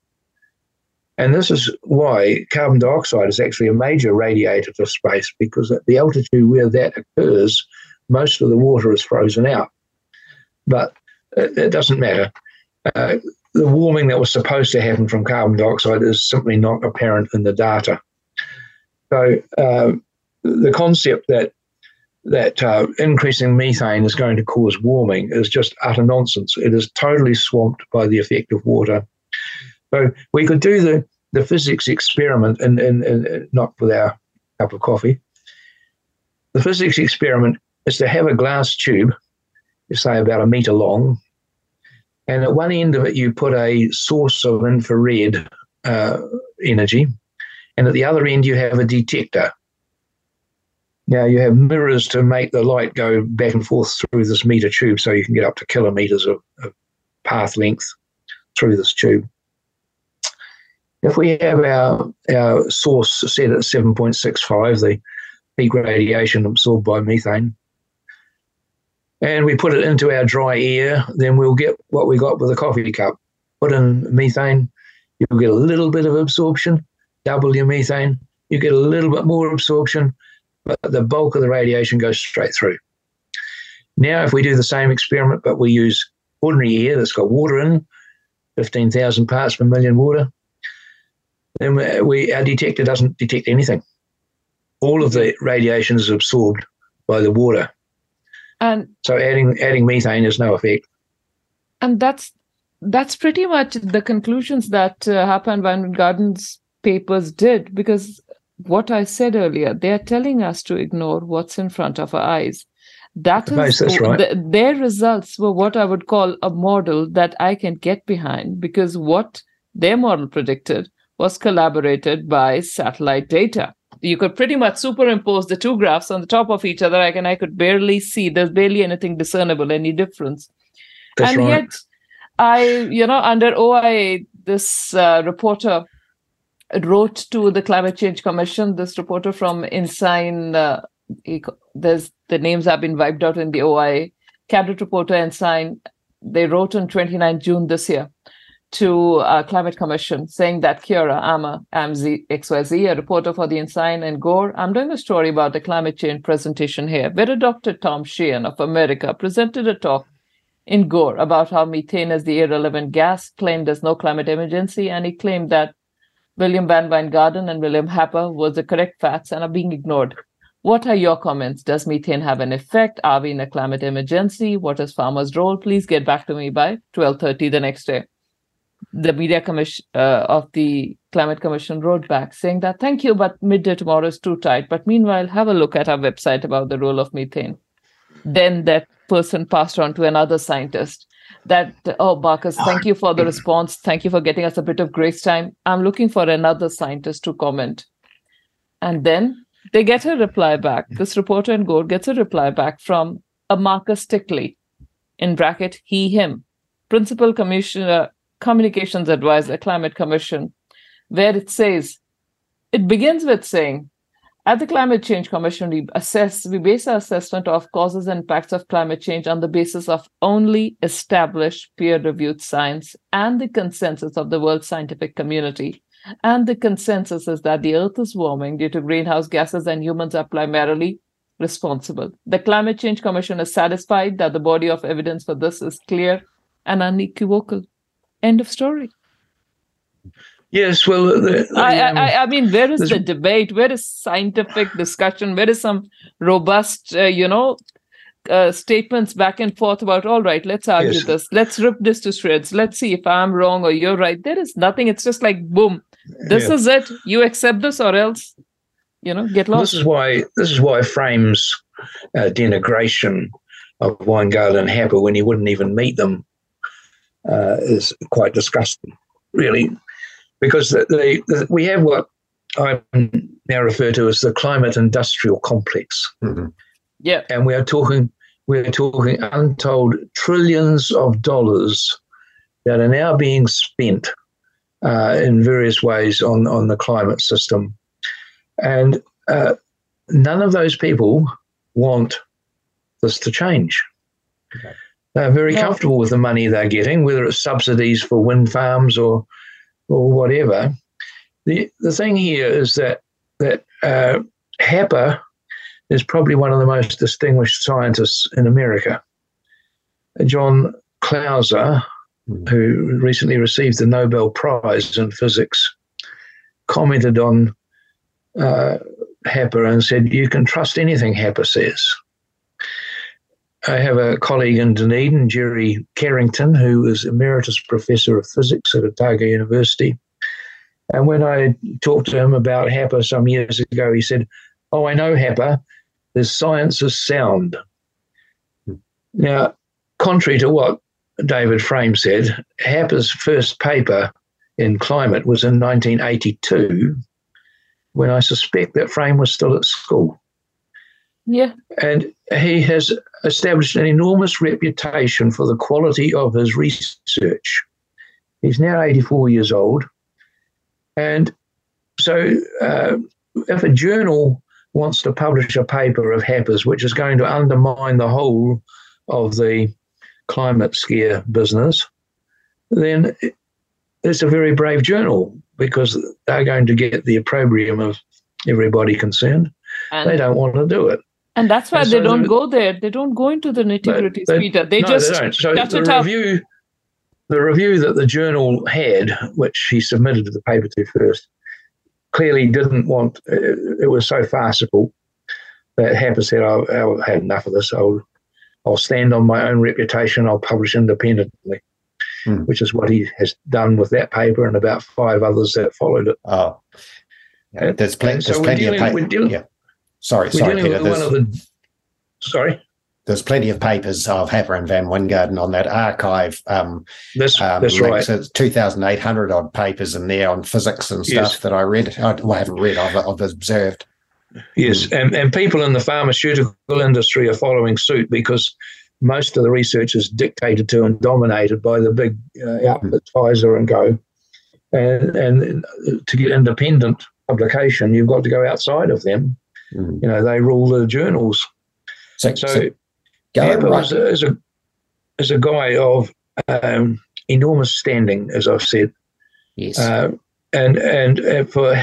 And this is why carbon dioxide is actually a major radiator to space because at the altitude where that occurs, most of the water is frozen out. But it, doesn't matter. Uh, the warming that was supposed to happen from carbon dioxide is simply not apparent in the data. So uh, the concept that that uh, increasing methane is going to cause warming is just utter nonsense. It is totally swamped by the effect of water. So we could do the, the physics experiment, and, and not with our cup of coffee. The physics experiment is to have a glass tube, say about a meter long, And at one end of it, you put a source of infrared uh, energy, and at the other end, you have a detector. Now, you have mirrors to make the light go back and forth through this meter tube so you can get up to kilometers of, of path length through this tube. If we have our, our source set at 7.65, the peak radiation absorbed by methane, and we put it into our dry air, then we'll get what we got with a coffee cup. Put in methane, you'll get a little bit of absorption, double your methane, you get a little bit more absorption, but the bulk of the radiation goes straight through. Now, if we do the same experiment, but we use ordinary air that's got water in, 15,000 parts per million water, then we our detector doesn't detect anything. All of the radiation is absorbed by the water. And so adding adding methane has no effect. And that's that's pretty much the conclusions that uh, and Van Wijngaarden's papers did because what I said earlier, they are telling us to ignore what's in front of our eyes. That is that's right. the, their results were what I would call a model that I can get behind because what their model predicted was collaborated by satellite data. You could pretty much superimpose the two graphs on the top of each other, and I could barely see. There's barely anything discernible, any difference. That's and right. yet, I, you know, under OIA, this uh, reporter wrote to the Climate Change Commission. This reporter from Ensign, uh, he, there's the names have been wiped out in the OIA. Cabinet reporter Ensign, they wrote on 29 June this year to uh, Climate Commission saying that Kira, I'm a I'm Z, XYZ, a reporter for the Ensign and Gore. I'm doing a story about the climate change presentation here, where Dr. Tom Sheehan of America presented a talk in Gore about how methane is the irrelevant gas, claimed there's no climate emergency, and he claimed that William Van Wijngaarden and William Happer was the correct facts and are being ignored. What are your comments? Does methane have an effect? Are we in a climate emergency? What is farmers' role? Please get back to me by 12:30 the next day the media commission uh, of the climate commission wrote back saying that thank you but midday tomorrow is too tight. But meanwhile have a look at our website about the role of methane. Then that person passed on to another scientist that oh Marcus thank you for the response. Thank you for getting us a bit of grace time. I'm looking for another scientist to comment. And then they get a reply back. This reporter in Gore gets a reply back from a marcus stickley in bracket he him. Principal commissioner communications advisor, Climate Commission, where it says, it begins with saying, at the Climate Change Commission, we assess, we base our assessment of causes and impacts of climate change on the basis of only established peer-reviewed science and the consensus of the world scientific community. And the consensus is that the Earth is warming due to greenhouse gases and humans are primarily responsible. The Climate Change Commission is satisfied that the body of evidence for this is clear and unequivocal. End of story. Yes, well, the, the, I, um, I, I, mean, where is the debate? Where is scientific discussion? Where is some robust, uh, you know, uh, statements back and forth about, all right, let's argue yes. this. Let's rip this to shreds. Let's see if I'm wrong or you're right. There is nothing. It's just like, boom, this yeah. is it. You accept this or else, you know, get lost. This is why, this is why frames uh, denigration of Wijngaarden and Happer when he wouldn't even meet them uh, is quite disgusting, really, because the, the, the, we have what I now refer to as the climate industrial complex. Mm-hmm. Yeah, and we are talking we are talking untold trillions of dollars that are now being spent uh, in various ways on on the climate system, and uh, none of those people want this to change. Okay. They're very yeah. comfortable with the money they're getting, whether it's subsidies for wind farms or or whatever. The the thing here is that that uh, Happer is probably one of the most distinguished scientists in America. John Clauser, mm. who recently received the Nobel Prize in Physics, commented on uh, Happer and said, "You can trust anything Happer says." I have a colleague in Dunedin, Gerry Carrington, who is emeritus professor of physics at Otago University. And when I talked to him about Happer some years ago, he said, Oh, I know Happer. The science is sound. Now, contrary to what David Frame said, Happer's first paper in climate was in 1982 when I suspect that Frame was still at school. Yeah. And he has established an enormous reputation for the quality of his research. He's now 84 years old. And so, uh, if a journal wants to publish a paper of Happer's, which is going to undermine the whole of the climate scare business, then it's a very brave journal because they're going to get the opprobrium of everybody concerned. And they don't want to do it. And that's why and they so don't the, go there. They don't go into the nitty gritty, Peter. They no, just they don't. So the review, up. the review that the journal had, which he submitted to the paper to first, clearly didn't want. It was so farcical that Happer said, "I've, I've had enough of this. I'll, I'll stand on my own reputation. I'll publish independently." Hmm. Which is what he has done with that paper and about five others that followed it. Oh, yeah, there's, pl- there's so plenty dealing, of paper. yeah. Sorry, We're sorry, Peter. The, sorry. There's plenty of papers of Happer and Van Wijngaarden on that archive. Um, that's, um, that's right. So 2,800 odd papers in there on physics and stuff yes. that I read. I, well, I haven't read, I've, I've observed. Yes, mm. and, and people in the pharmaceutical industry are following suit because most of the research is dictated to and dominated by the big uh, outfits, Pfizer and Go. And, and to get independent publication, you've got to go outside of them Mm. You know, they rule the journals. So, so, so a, is, a, is a guy of um, enormous standing, as I've said. Yes. Uh, and and uh, for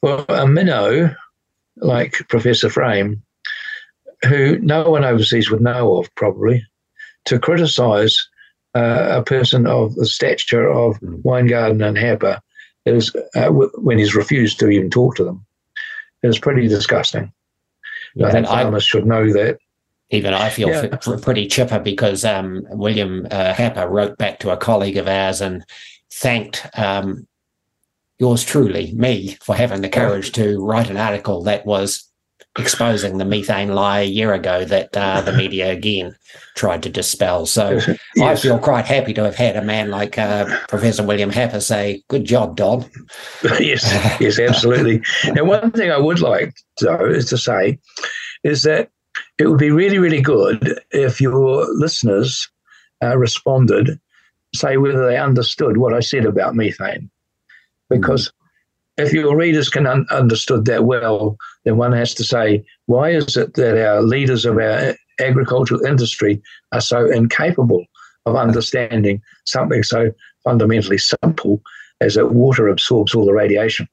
for a minnow like Professor Frame, who no one overseas would know of probably, to criticise uh, a person of the stature of mm. Wijngaarden and Happer is uh, when he's refused to even talk to them is pretty disgusting. Yeah, I think farmers I, should know that. Even I feel yeah. f- pretty chipper because um, William uh, Happer wrote back to a colleague of ours and thanked um, yours truly, me, for having the courage to write an article that was exposing the methane lie a year ago that uh, the media again tried to dispel. So yes. I feel quite happy to have had a man like uh, Professor William Happer say, "Good job, Don." yes, yes, absolutely. and one thing I would like, though, is to say, is that it would be really, really good if your listeners uh, responded, say whether they understood what I said about methane, because. Mm if your readers can un- understood that well, then one has to say, why is it that our leaders of our agricultural industry are so incapable of understanding something so fundamentally simple as that water absorbs all the radiation?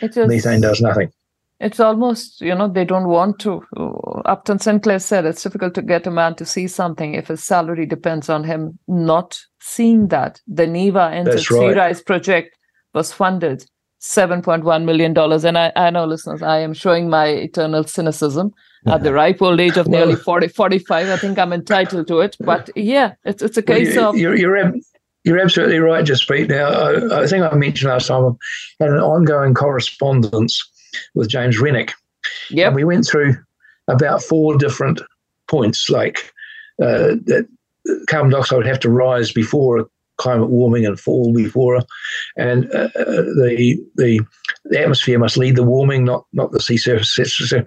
Is, Methane does nothing. It's almost, you know, they don't want to. Uh, Upton Sinclair said it's difficult to get a man to see something if his salary depends on him not seeing that. The NIWA and the Sea project was funded $7.1 million. And I, I know, listeners, I am showing my eternal cynicism at the ripe old age of well, nearly 40, 45. I think I'm entitled to it. But yeah, it's, it's a case well, you, of. You're, you're, you're absolutely right, Jaspreet. Now, I, I, think I mentioned last time I had an ongoing correspondence with James Renwick. Yeah. we went through about four different points, like uh, that carbon dioxide would have to rise before climate warming and fall before her. And uh, uh, the, the the atmosphere must lead the warming, not not the sea surface. So,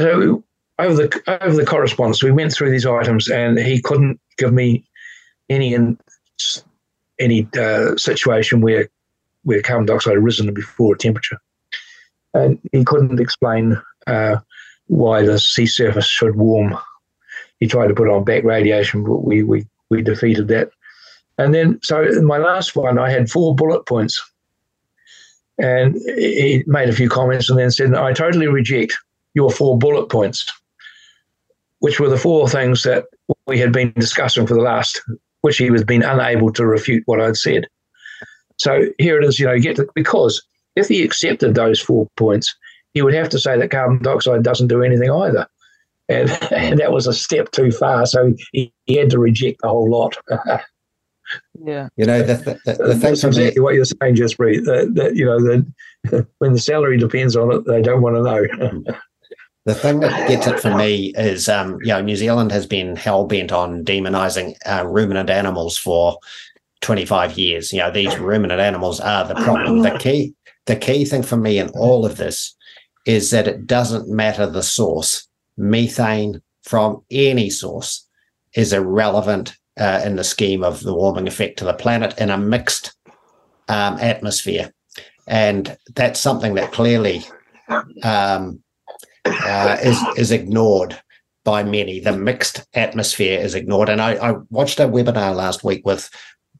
so over the over the correspondence, we went through these items, and he couldn't give me any in, any uh, situation where where carbon dioxide had risen before a temperature, and he couldn't explain uh, why the sea surface should warm. He tried to put on back radiation, but we we we defeated that. And then, so in my last one, I had four bullet points. And he made a few comments and then said, I totally reject your four bullet points, which were the four things that we had been discussing for the last, which he was been unable to refute what I'd said. So here it is, you know, get to, because if he accepted those four points, he would have to say that carbon dioxide doesn't do anything either. And, and that was a step too far. So he, he had to reject the whole lot. Yeah. You know, the, the, the, the That's exactly what you're saying, Jaspreet. That, that, you know, that when the salary depends on it, they don't want to know. The thing that gets it for me is, um, you know, New Zealand has been hell bent on demonizing uh, ruminant animals for 25 years. You know, these ruminant animals are the problem. The key, the key thing for me in all of this is that it doesn't matter the source. Methane from any source is irrelevant uh, in the scheme of the warming effect to the planet in a mixed um, atmosphere. And that's something that clearly um, uh, is is ignored by many. The mixed atmosphere is ignored. And I, I, watched a webinar last week with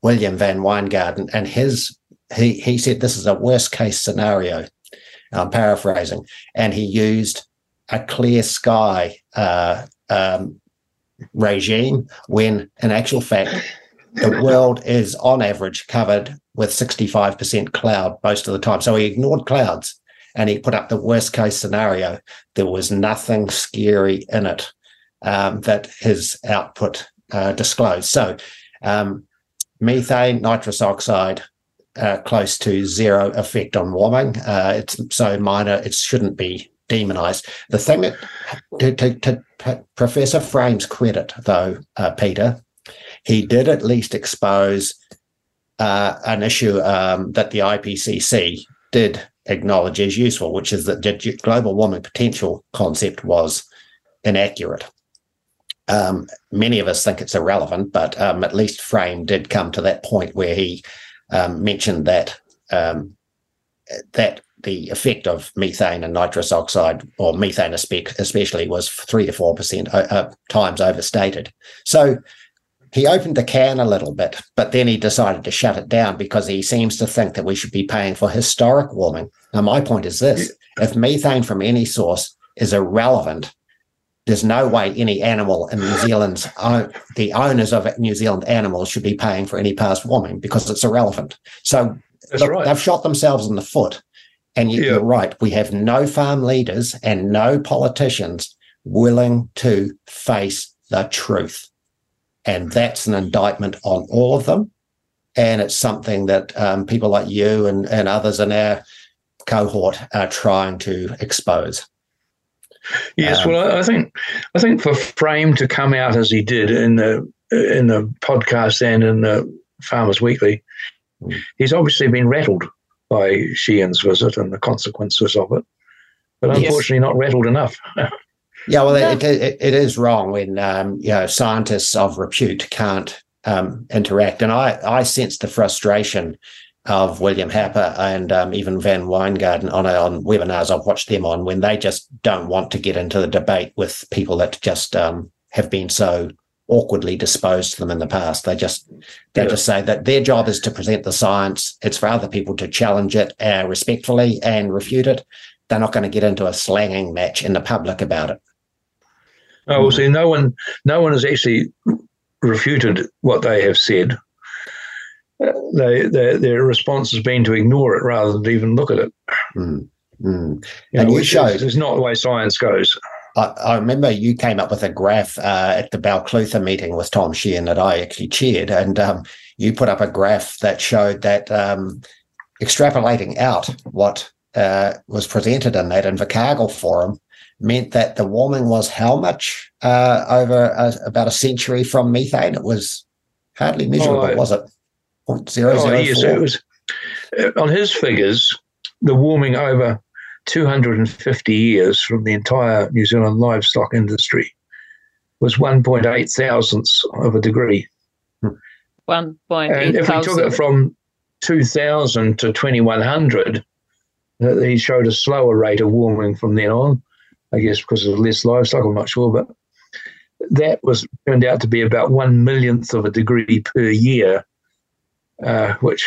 William Van Wijngaarden, and his he he said this is a worst case scenario. I'm paraphrasing, and he used a clear sky uh, um, regime when, in actual fact, the world is on average covered with 65% cloud most of the time. So he ignored clouds and he put up the worst case scenario. There was nothing scary in it um, that his output uh, disclosed. So, um, methane, nitrous oxide, uh, close to zero effect on warming. Uh, it's so minor, it shouldn't be demonized. The thing that, to, to, to Professor Frame's credit, though, uh, Peter, he did at least expose uh, an issue um, that the IPCC did acknowledge as useful, which is that the global warming potential concept was inaccurate. Um, many of us think it's irrelevant, but um, at least Frame did come to that point where he um, mentioned that um, that the effect of methane and nitrous oxide, or methane especially, was three to four percent uh, uh, times overstated. So he opened the can a little bit, but then he decided to shut it down because he seems to think that we should be paying for historic warming. Now, my point is this if methane from any source is irrelevant, there's no way any animal in New Zealand's own, the owners of New Zealand animals should be paying for any past warming because it's irrelevant. So look, right. they've shot themselves in the foot. And you, yeah. you're right. We have no farm leaders and no politicians willing to face the truth. And that's an indictment on all of them. And it's something that um, people like you and, and others in our cohort are trying to expose. Yes, um, well, I think I think for Frame to come out as he did in the in the podcast and in the Farmers Weekly, hmm. he's obviously been rattled by Sheahen's visit and the consequences of it, but unfortunately, yes. not rattled enough. Yeah, well, It, it, it is wrong when um, you know scientists of repute can't um, interact, and I I sense the frustration of William Happer and um, even Van Wijngaarden on on webinars I've watched them on when they just don't want to get into the debate with people that just um, have been so awkwardly disposed to them in the past. They just they yeah. just say that their job is to present the science. It's for other people to challenge it uh, respectfully and refute it. They're not going to get into a slanging match in the public about it. Oh, well, see, no one, no one has actually refuted what they have said. Uh, they, they, their response has been to ignore it rather than even look at it. Mm, mm. You and know, you showed it's not the way science goes. I, I, remember you came up with a graph uh, at the Balclutha meeting with Tom Sheahen that I actually chaired, and um, you put up a graph that showed that um, extrapolating out what uh, was presented in that Invercargill forum meant that the warming was how much uh, over a, about a century from methane? It was hardly measurable, oh, was it? Point zero oh, zero yes, it was. Uh, on his figures, the warming over 250 years from the entire New Zealand livestock industry was 1.8 thousandths of a degree. 1.8 And if we took it from 2000 to 2100, uh, he showed a slower rate of warming from then on. I guess because of less livestock, I'm not sure, but that was turned out to be about one millionth of a degree per year, uh, which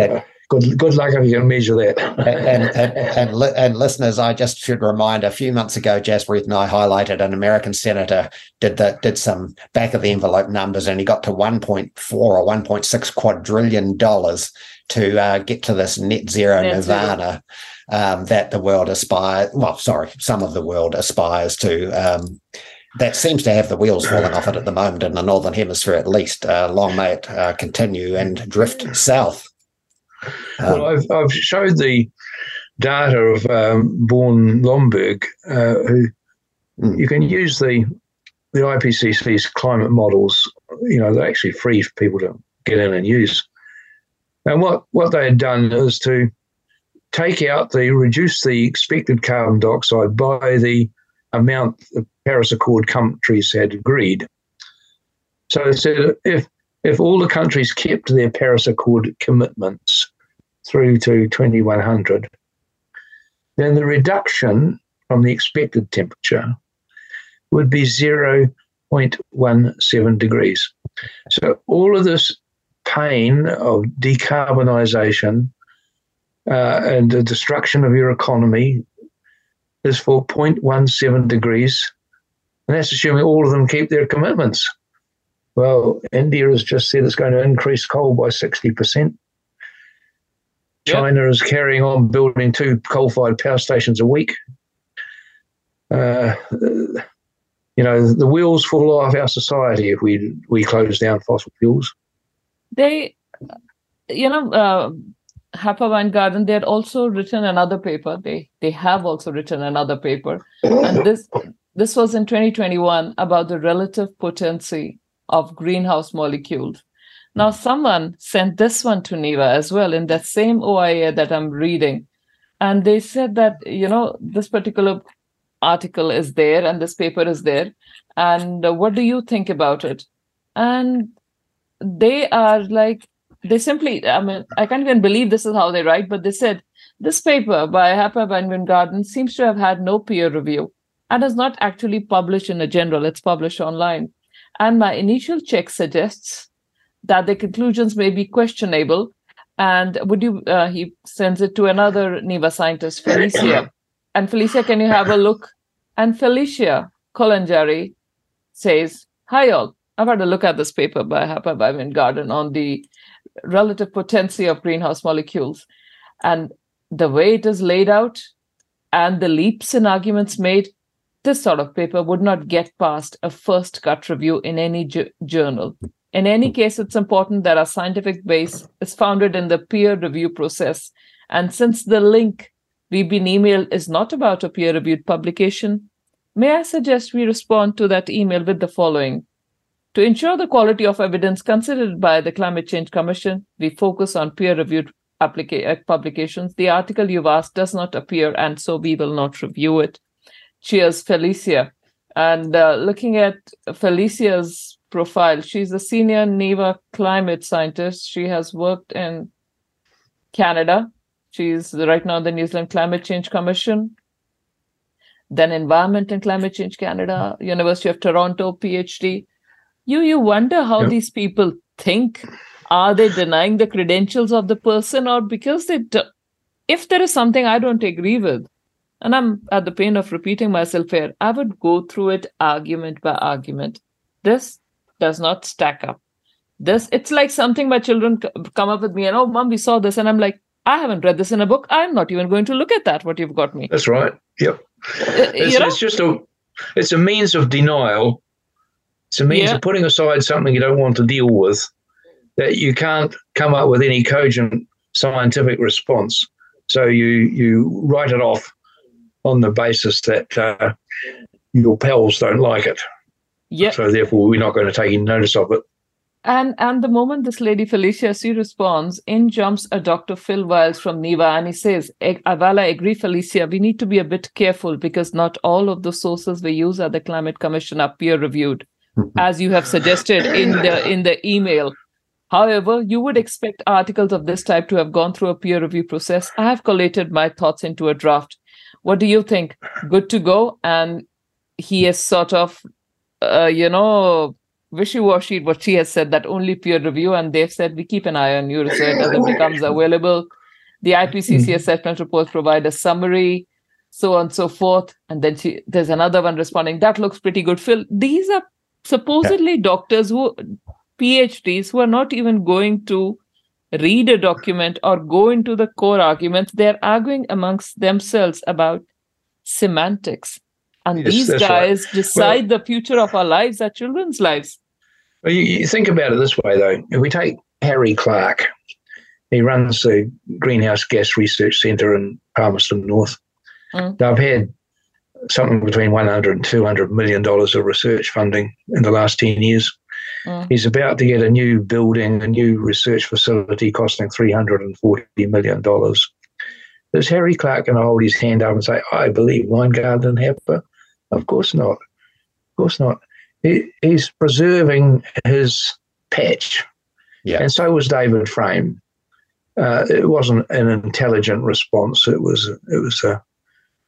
uh, good good luck if you can measure that. and, and, and, and, listeners, I just should remind: a few months ago, Jaspreet and I highlighted an American senator did the, did some back of the envelope numbers, and he got to 1.4 or 1.6 quadrillion dollars to uh, get to this net zero net nirvana. Zero um, that the world aspires, well, sorry, some of the world aspires to. Um, that seems to have the wheels falling off it at the moment in the northern hemisphere, at least. Uh, long may it uh, continue and drift south. Um, well, I've, I've showed the data of um, Bjorn Lomborg, uh, who mm. you can use the the IPCC's climate models. You know, they're actually free for people to get in and use. And what, what they had done is to take out the reduce the expected carbon dioxide by the amount the Paris Accord countries had agreed. So they said if if all the countries kept their Paris Accord commitments through to 2100, then the reduction from the expected temperature would be 0.17 degrees. So all of this pain of decarbonisation uh, and the destruction of your economy is for 0.17 degrees. And that's assuming all of them keep their commitments. Well, India has just said it's going to increase coal by 60%. China yep. is carrying on building two coal fired power stations a week. Uh, you know, the wheels fall off our society if we we close down fossil fuels. They, you know, uh, Happer Wijngaarden, they had also written another paper. They they have also written another paper, and this this was in 2021 about the relative potency of greenhouse molecules. Now, someone sent this one to NIWA as well in that same OIA that I'm reading, and they said that you know this particular article is there and this paper is there, and uh, what do you think about it? And they are like they simply, I mean, I can't even believe this is how they write, but they said this paper by Happer Wijngaarden seems to have had no peer review and is not actually published in a journal. It's published online. And my initial check suggests that the conclusions may be questionable. And would you, uh, he sends it to another NIWA scientist, Felicia. And Felicia, can you have a look? And Felicia Kolanjari says, Hi all, I've had a look at this paper by Happer Garden on the relative potency of greenhouse molecules. And the way it is laid out and the leaps in arguments made, this sort of paper would not get past a first cut review in any ju- journal. In any case, it's important that our scientific base is founded in the peer review process. And since the link we've been emailed is not about a peer reviewed publication, may I suggest we respond to that email with the following to ensure the quality of evidence considered by the Climate Change Commission, we focus on peer reviewed applica- uh, publications. The article you've asked does not appear, and so we will not review it. Cheers, Felicia. And uh, looking at Felicia's profile, she's a senior NIWA climate scientist. She has worked in Canada. She's right now the New Zealand Climate Change Commission, then Environment and Climate Change Canada, University of Toronto, PhD you you wonder how yep. these people think are they denying the credentials of the person or because they do, if there is something i don't agree with and i'm at the pain of repeating myself here i would go through it argument by argument this does not stack up. This it's like something my children come up with me and oh mom we saw this and i'm like i haven't read this in a book. I'm not even going to look at that what you've got me. That's right. Yep. Uh, it's, it's just a it's a means of denial. It's a means yeah. of putting aside something you don't want to deal with that you can't come up with any cogent scientific response. So you you write it off on the basis that uh, your pals don't like it. Yeah. So therefore, we're not going to take any notice of it. And and the moment this lady Felicia she responds, in jumps a Dr. Phil Wiles from NIWA and he says, I agree, Felicia, we need to be a bit careful because not all of the sources we use at the Climate Commission are peer reviewed mm-hmm. as you have suggested in the in the email. However, you would expect articles of this type to have gone through a peer review process. I have collated my thoughts into a draft. What do you think? Good to go? And he is sort of, uh, you know, wishy-washy what she has said that only peer review, and they've said we keep an eye on you research as it becomes available. The IPCC hmm. assessment reports provide a summary, so on and so forth. And then she, there's another one responding, that looks pretty good. Phil, these are supposedly yeah. doctors who phds who are not even going to read a document or go into the core arguments they're arguing amongst themselves about semantics and yes, these guys right. decide well, the future of our lives our children's lives well, you, you think about it this way though if we take harry Clark, He runs the Greenhouse Gas Research Centre in Palmerston North. Mm. They've had something between 100 and 200 million dollars of research funding in the last 10 years. Mm. He's about to get a new building, a new research facility costing 340 million dollars. Does Harry Clark going to hold his hand up and say, I believe Wijngaarden and Happer? Of course not. Of course not. He, he's preserving his patch. Yeah. And so was David Frame. Uh, it wasn't an intelligent response. It was it was a,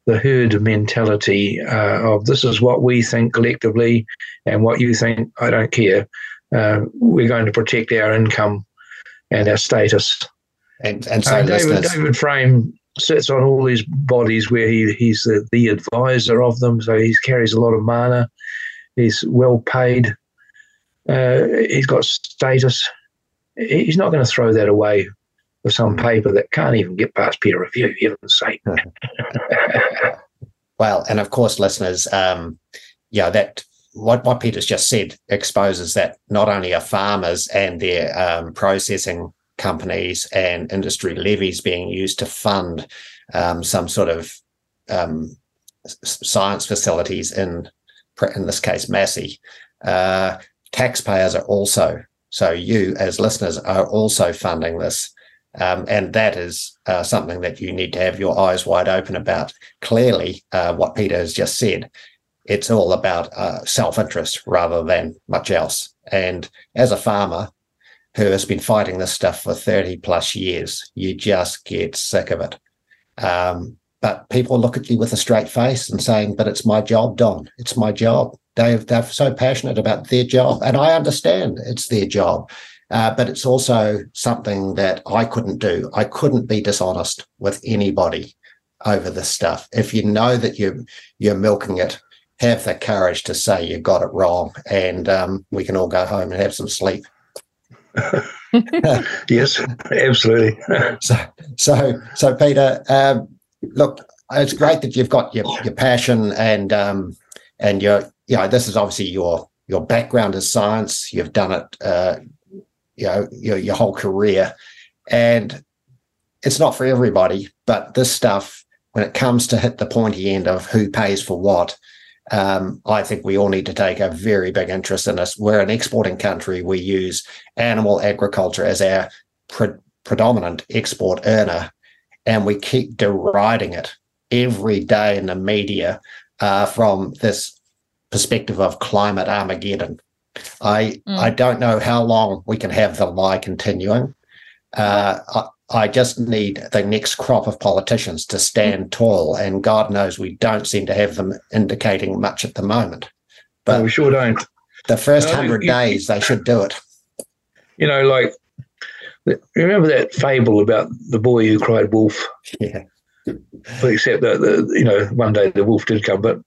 the herd mentality uh, of this is what we think collectively, and what you think I don't care. Uh, we're going to protect our income and our status. And and so uh, David, David Frame sits on all these bodies where he, he's the, the advisor of them. So he carries a lot of mana. He's well paid. Uh, he's got status. He's not going to throw that away for some paper that can't even get past peer review, heaven's sake. well, and of course, listeners, um, yeah, that what, what Peter's just said exposes that not only are farmers and their um, processing companies and industry levies being used to fund um, some sort of um, science facilities in, in this case, Massey. Uh, taxpayers are also, so you as listeners are also funding this. Um, and that is uh, something that you need to have your eyes wide open about. Clearly, uh, what Peter has just said, it's all about uh, self interest rather than much else. And as a farmer, who has been fighting this stuff for 30 plus years. You just get sick of it. Um, but people look at you with a straight face and saying, but it's my job, Don. It's my job. They're, they're so passionate about their job. And I understand it's their job. Uh, but it's also something that I couldn't do. I couldn't be dishonest with anybody over this stuff. If you know that you're, you're milking it, have the courage to say you got it wrong. And um, we can all go home and have some sleep. yes, absolutely. so, so, so, Peter, um, look, it's great that you've got your, your passion and um, and your, you know, this is obviously your your background is science. You've done it, uh, you know, your, your whole career, and it's not for everybody. But this stuff, when it comes to hit the pointy end of who pays for what, um, I think we all need to take a very big interest in this. We're an exporting country. We use animal agriculture as our pre- predominant export earner, and we keep deriding it every day in the media uh, from this perspective of climate Armageddon. I mm. I don't know how long we can have the lie continuing. Uh, I just need the next crop of politicians to stand tall, and God knows we don't seem to have them indicating much at the moment. But no, we sure don't. The first hundred days, they should do it. You know, like remember that fable about the boy who cried wolf? Yeah. But except that the, you know one day the wolf did come, but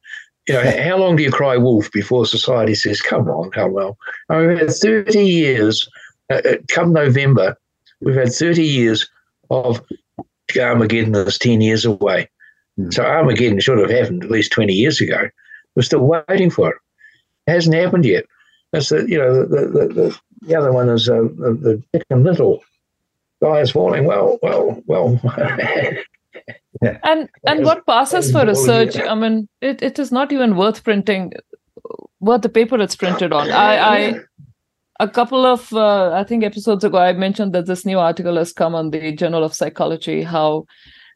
you know how long do you cry wolf before society says, "Come on, come on"? I mean, we've had thirty years. Uh, uh come November, We've had 30 years of Armageddon that's 10 years away. Mm. So Armageddon should have happened at least 20 years ago. We're still waiting for it. It hasn't happened yet. That's the, you know, the, the, the, the other one is uh, the, the Chicken Little. Guy is falling. Well, well, well. yeah. And and what passes for research? I mean, it, it is not even worth printing, worth the paper it's printed on. I, I a couple of uh, i think episodes ago i mentioned that this new article has come on the journal of psychology how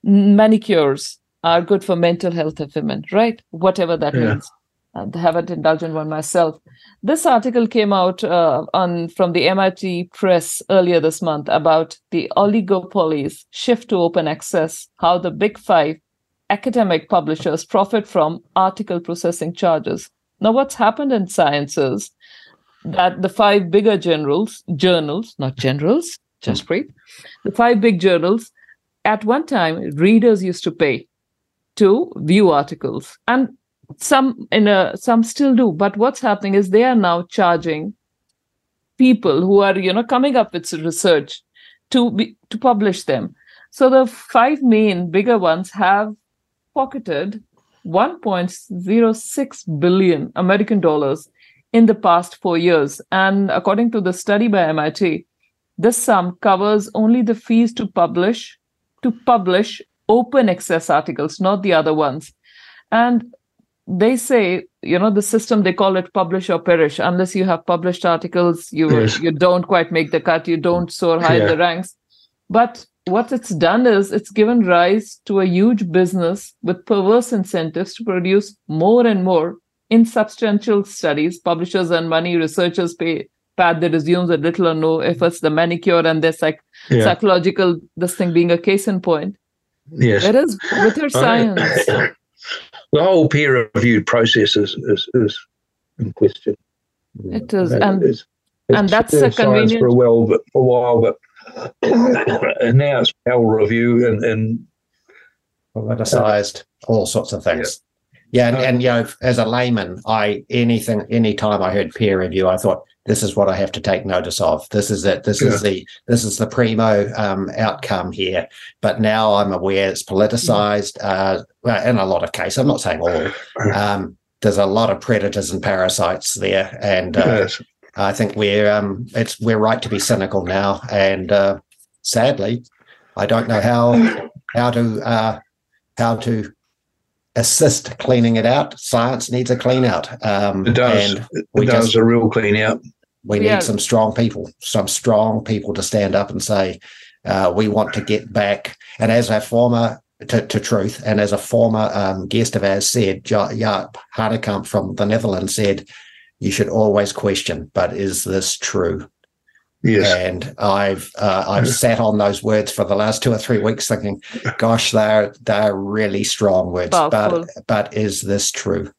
manicures are good for mental health of women right whatever that yeah. means I haven't indulged in one myself. This article came out uh, on from the MIT Press earlier this month about the oligopolies shift to open access, how the big five academic publishers profit from article processing charges. Now, what's happened in sciences that the five bigger journals, journals, not generals, just hmm. breathe, the five big journals, at one time, readers used to pay to view articles. And some in a some still do, but what's happening is they are now charging people who are, you know, coming up with research to be to publish them. So the five main bigger ones have pocketed 1.06 billion American dollars in the past four years. And according to the study by MIT, This sum covers only the fees to publish to publish open access articles, not the other ones. And they say, you know, the system they call it publish or perish. Unless you have published articles, you yes. you don't quite make the cut, you don't soar high yeah. in the ranks. But what it's done is it's given rise to a huge business with perverse incentives to produce more and more insubstantial studies. Publishers and money, researchers pay pad that assumes a little or no efforts, the manicure and their psych- yeah. psychological, this thing being a case in point. Yes. Whereas with her science. the whole peer reviewed process is, is, is, in question. It is. And, and, it's, it's and that's a convenient. For a, while, but, for a while, but and now it's peer review and, and politicized, all sorts of things. Yeah. and, and you know, as a layman, I anything anytime I heard peer review, I thought this is what I have to take notice of. This is it. This yeah. is the this is the primo um, outcome here. But now I'm aware it's politicized. Uh, in a lot of cases, I'm not saying all. Um, there's a lot of predators and parasites there, and uh, yes. I think we're um, it's we're right to be cynical now. And uh, sadly, I don't know how how to uh, how to assist cleaning it out. Science needs a clean out. Um, it does. it does just, a real clean out. We yeah. need some strong people, some strong people to stand up and say, uh, we want to get back. And as a former to, to truth, and as a former um, guest of ours said, Jaap Hanekamp from the Netherlands said, you should always question, but is this true? Yes. And I've uh, I've sat on those words for the last two or three weeks, thinking, "Gosh, they're they're really strong words." Powerful. But but is this true?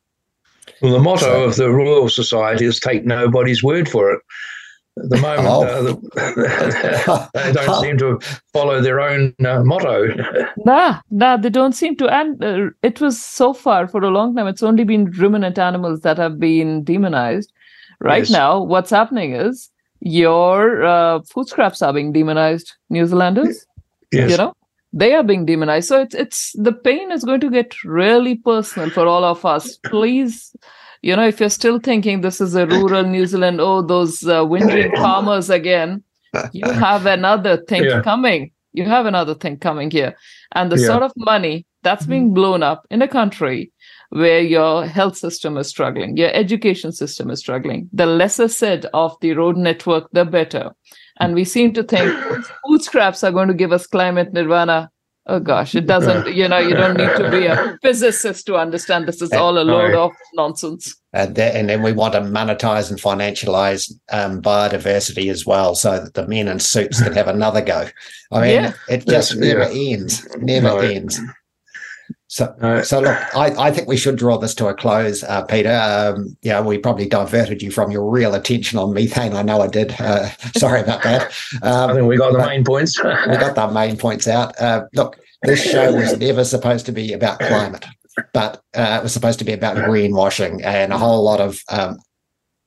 Well, the motto so, of the Royal Society is "Take nobody's word for it." At the moment, oh. uh, the, they don't seem to follow their own uh, motto. Nah, nah, they don't seem to. And uh, it was so far for a long time. It's only been ruminant animals that have been demonized. Right yes. now, what's happening is your uh, food scraps are being demonized, New Zealanders. Yes. You know, they are being demonized. So it's it's the pain is going to get really personal for all of us. Please, you know, if you're still thinking this is a rural New Zealand, oh, those uh, whinging farmers again, you have another thing yeah. coming. You have another thing coming here, and the yeah. sort of money that's being mm-hmm. blown up in a country where your health system is struggling, your education system is struggling. The lesser said of the road network, the better. And we seem to think food scraps are going to give us climate nirvana. Oh gosh, it doesn't, you know, you don't need to be a physicist to understand this is all a load of nonsense. And then, and then we want to monetize and financialize um, biodiversity as well so that the men in suits can have another go. I mean, yeah. it just never yeah. ends, never no. ends. So, uh, so look, I, I think we should draw this to a close, uh, Peter. Um, yeah, we probably diverted you from your real attention on methane. I know I did. Uh, sorry about that. Um, I think we got the main points. we got the main points out. Uh, look, this show was never supposed to be about climate, but uh, it was supposed to be about greenwashing and a whole lot of um,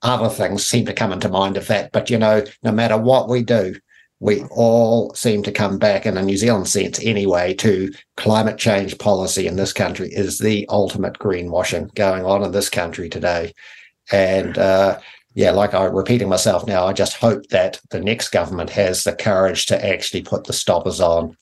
other things seem to come into mind of that. But you know, no matter what we do, we all seem to come back in a New Zealand sense anyway to climate change policy in this country is the ultimate greenwashing going on in this country today. And uh, yeah, like I'm repeating myself now, I just hope that the next government has the courage to actually put the stoppers on.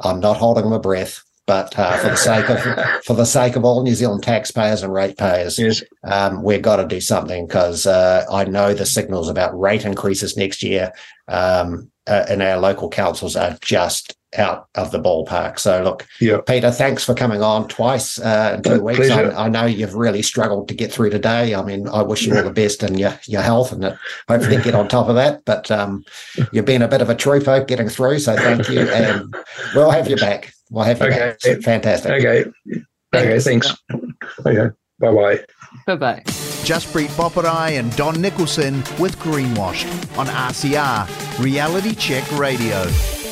I'm not holding my breath, but uh, for the sake of for the sake of all New Zealand taxpayers and ratepayers, yes. um, we've got to do something because uh, I know the signals about rate increases next year um, uh, in our local councils are just out of the ballpark. So, look, yeah. Peter, thanks for coming on twice uh, in two weeks. I, I, know you've really struggled to get through today. I mean, I wish you all the best in your, your health and hopefully get on top of that. But um, you've been a bit of a trooper getting through. So, thank you. And we'll have you back. We'll have you okay. back. Fantastic. Okay. Okay. Thanks. Okay. Bye bye. Bye bye. Jaspreet Boparai and Don Nicholson with Greenwashed on RCR, Reality Check Radio.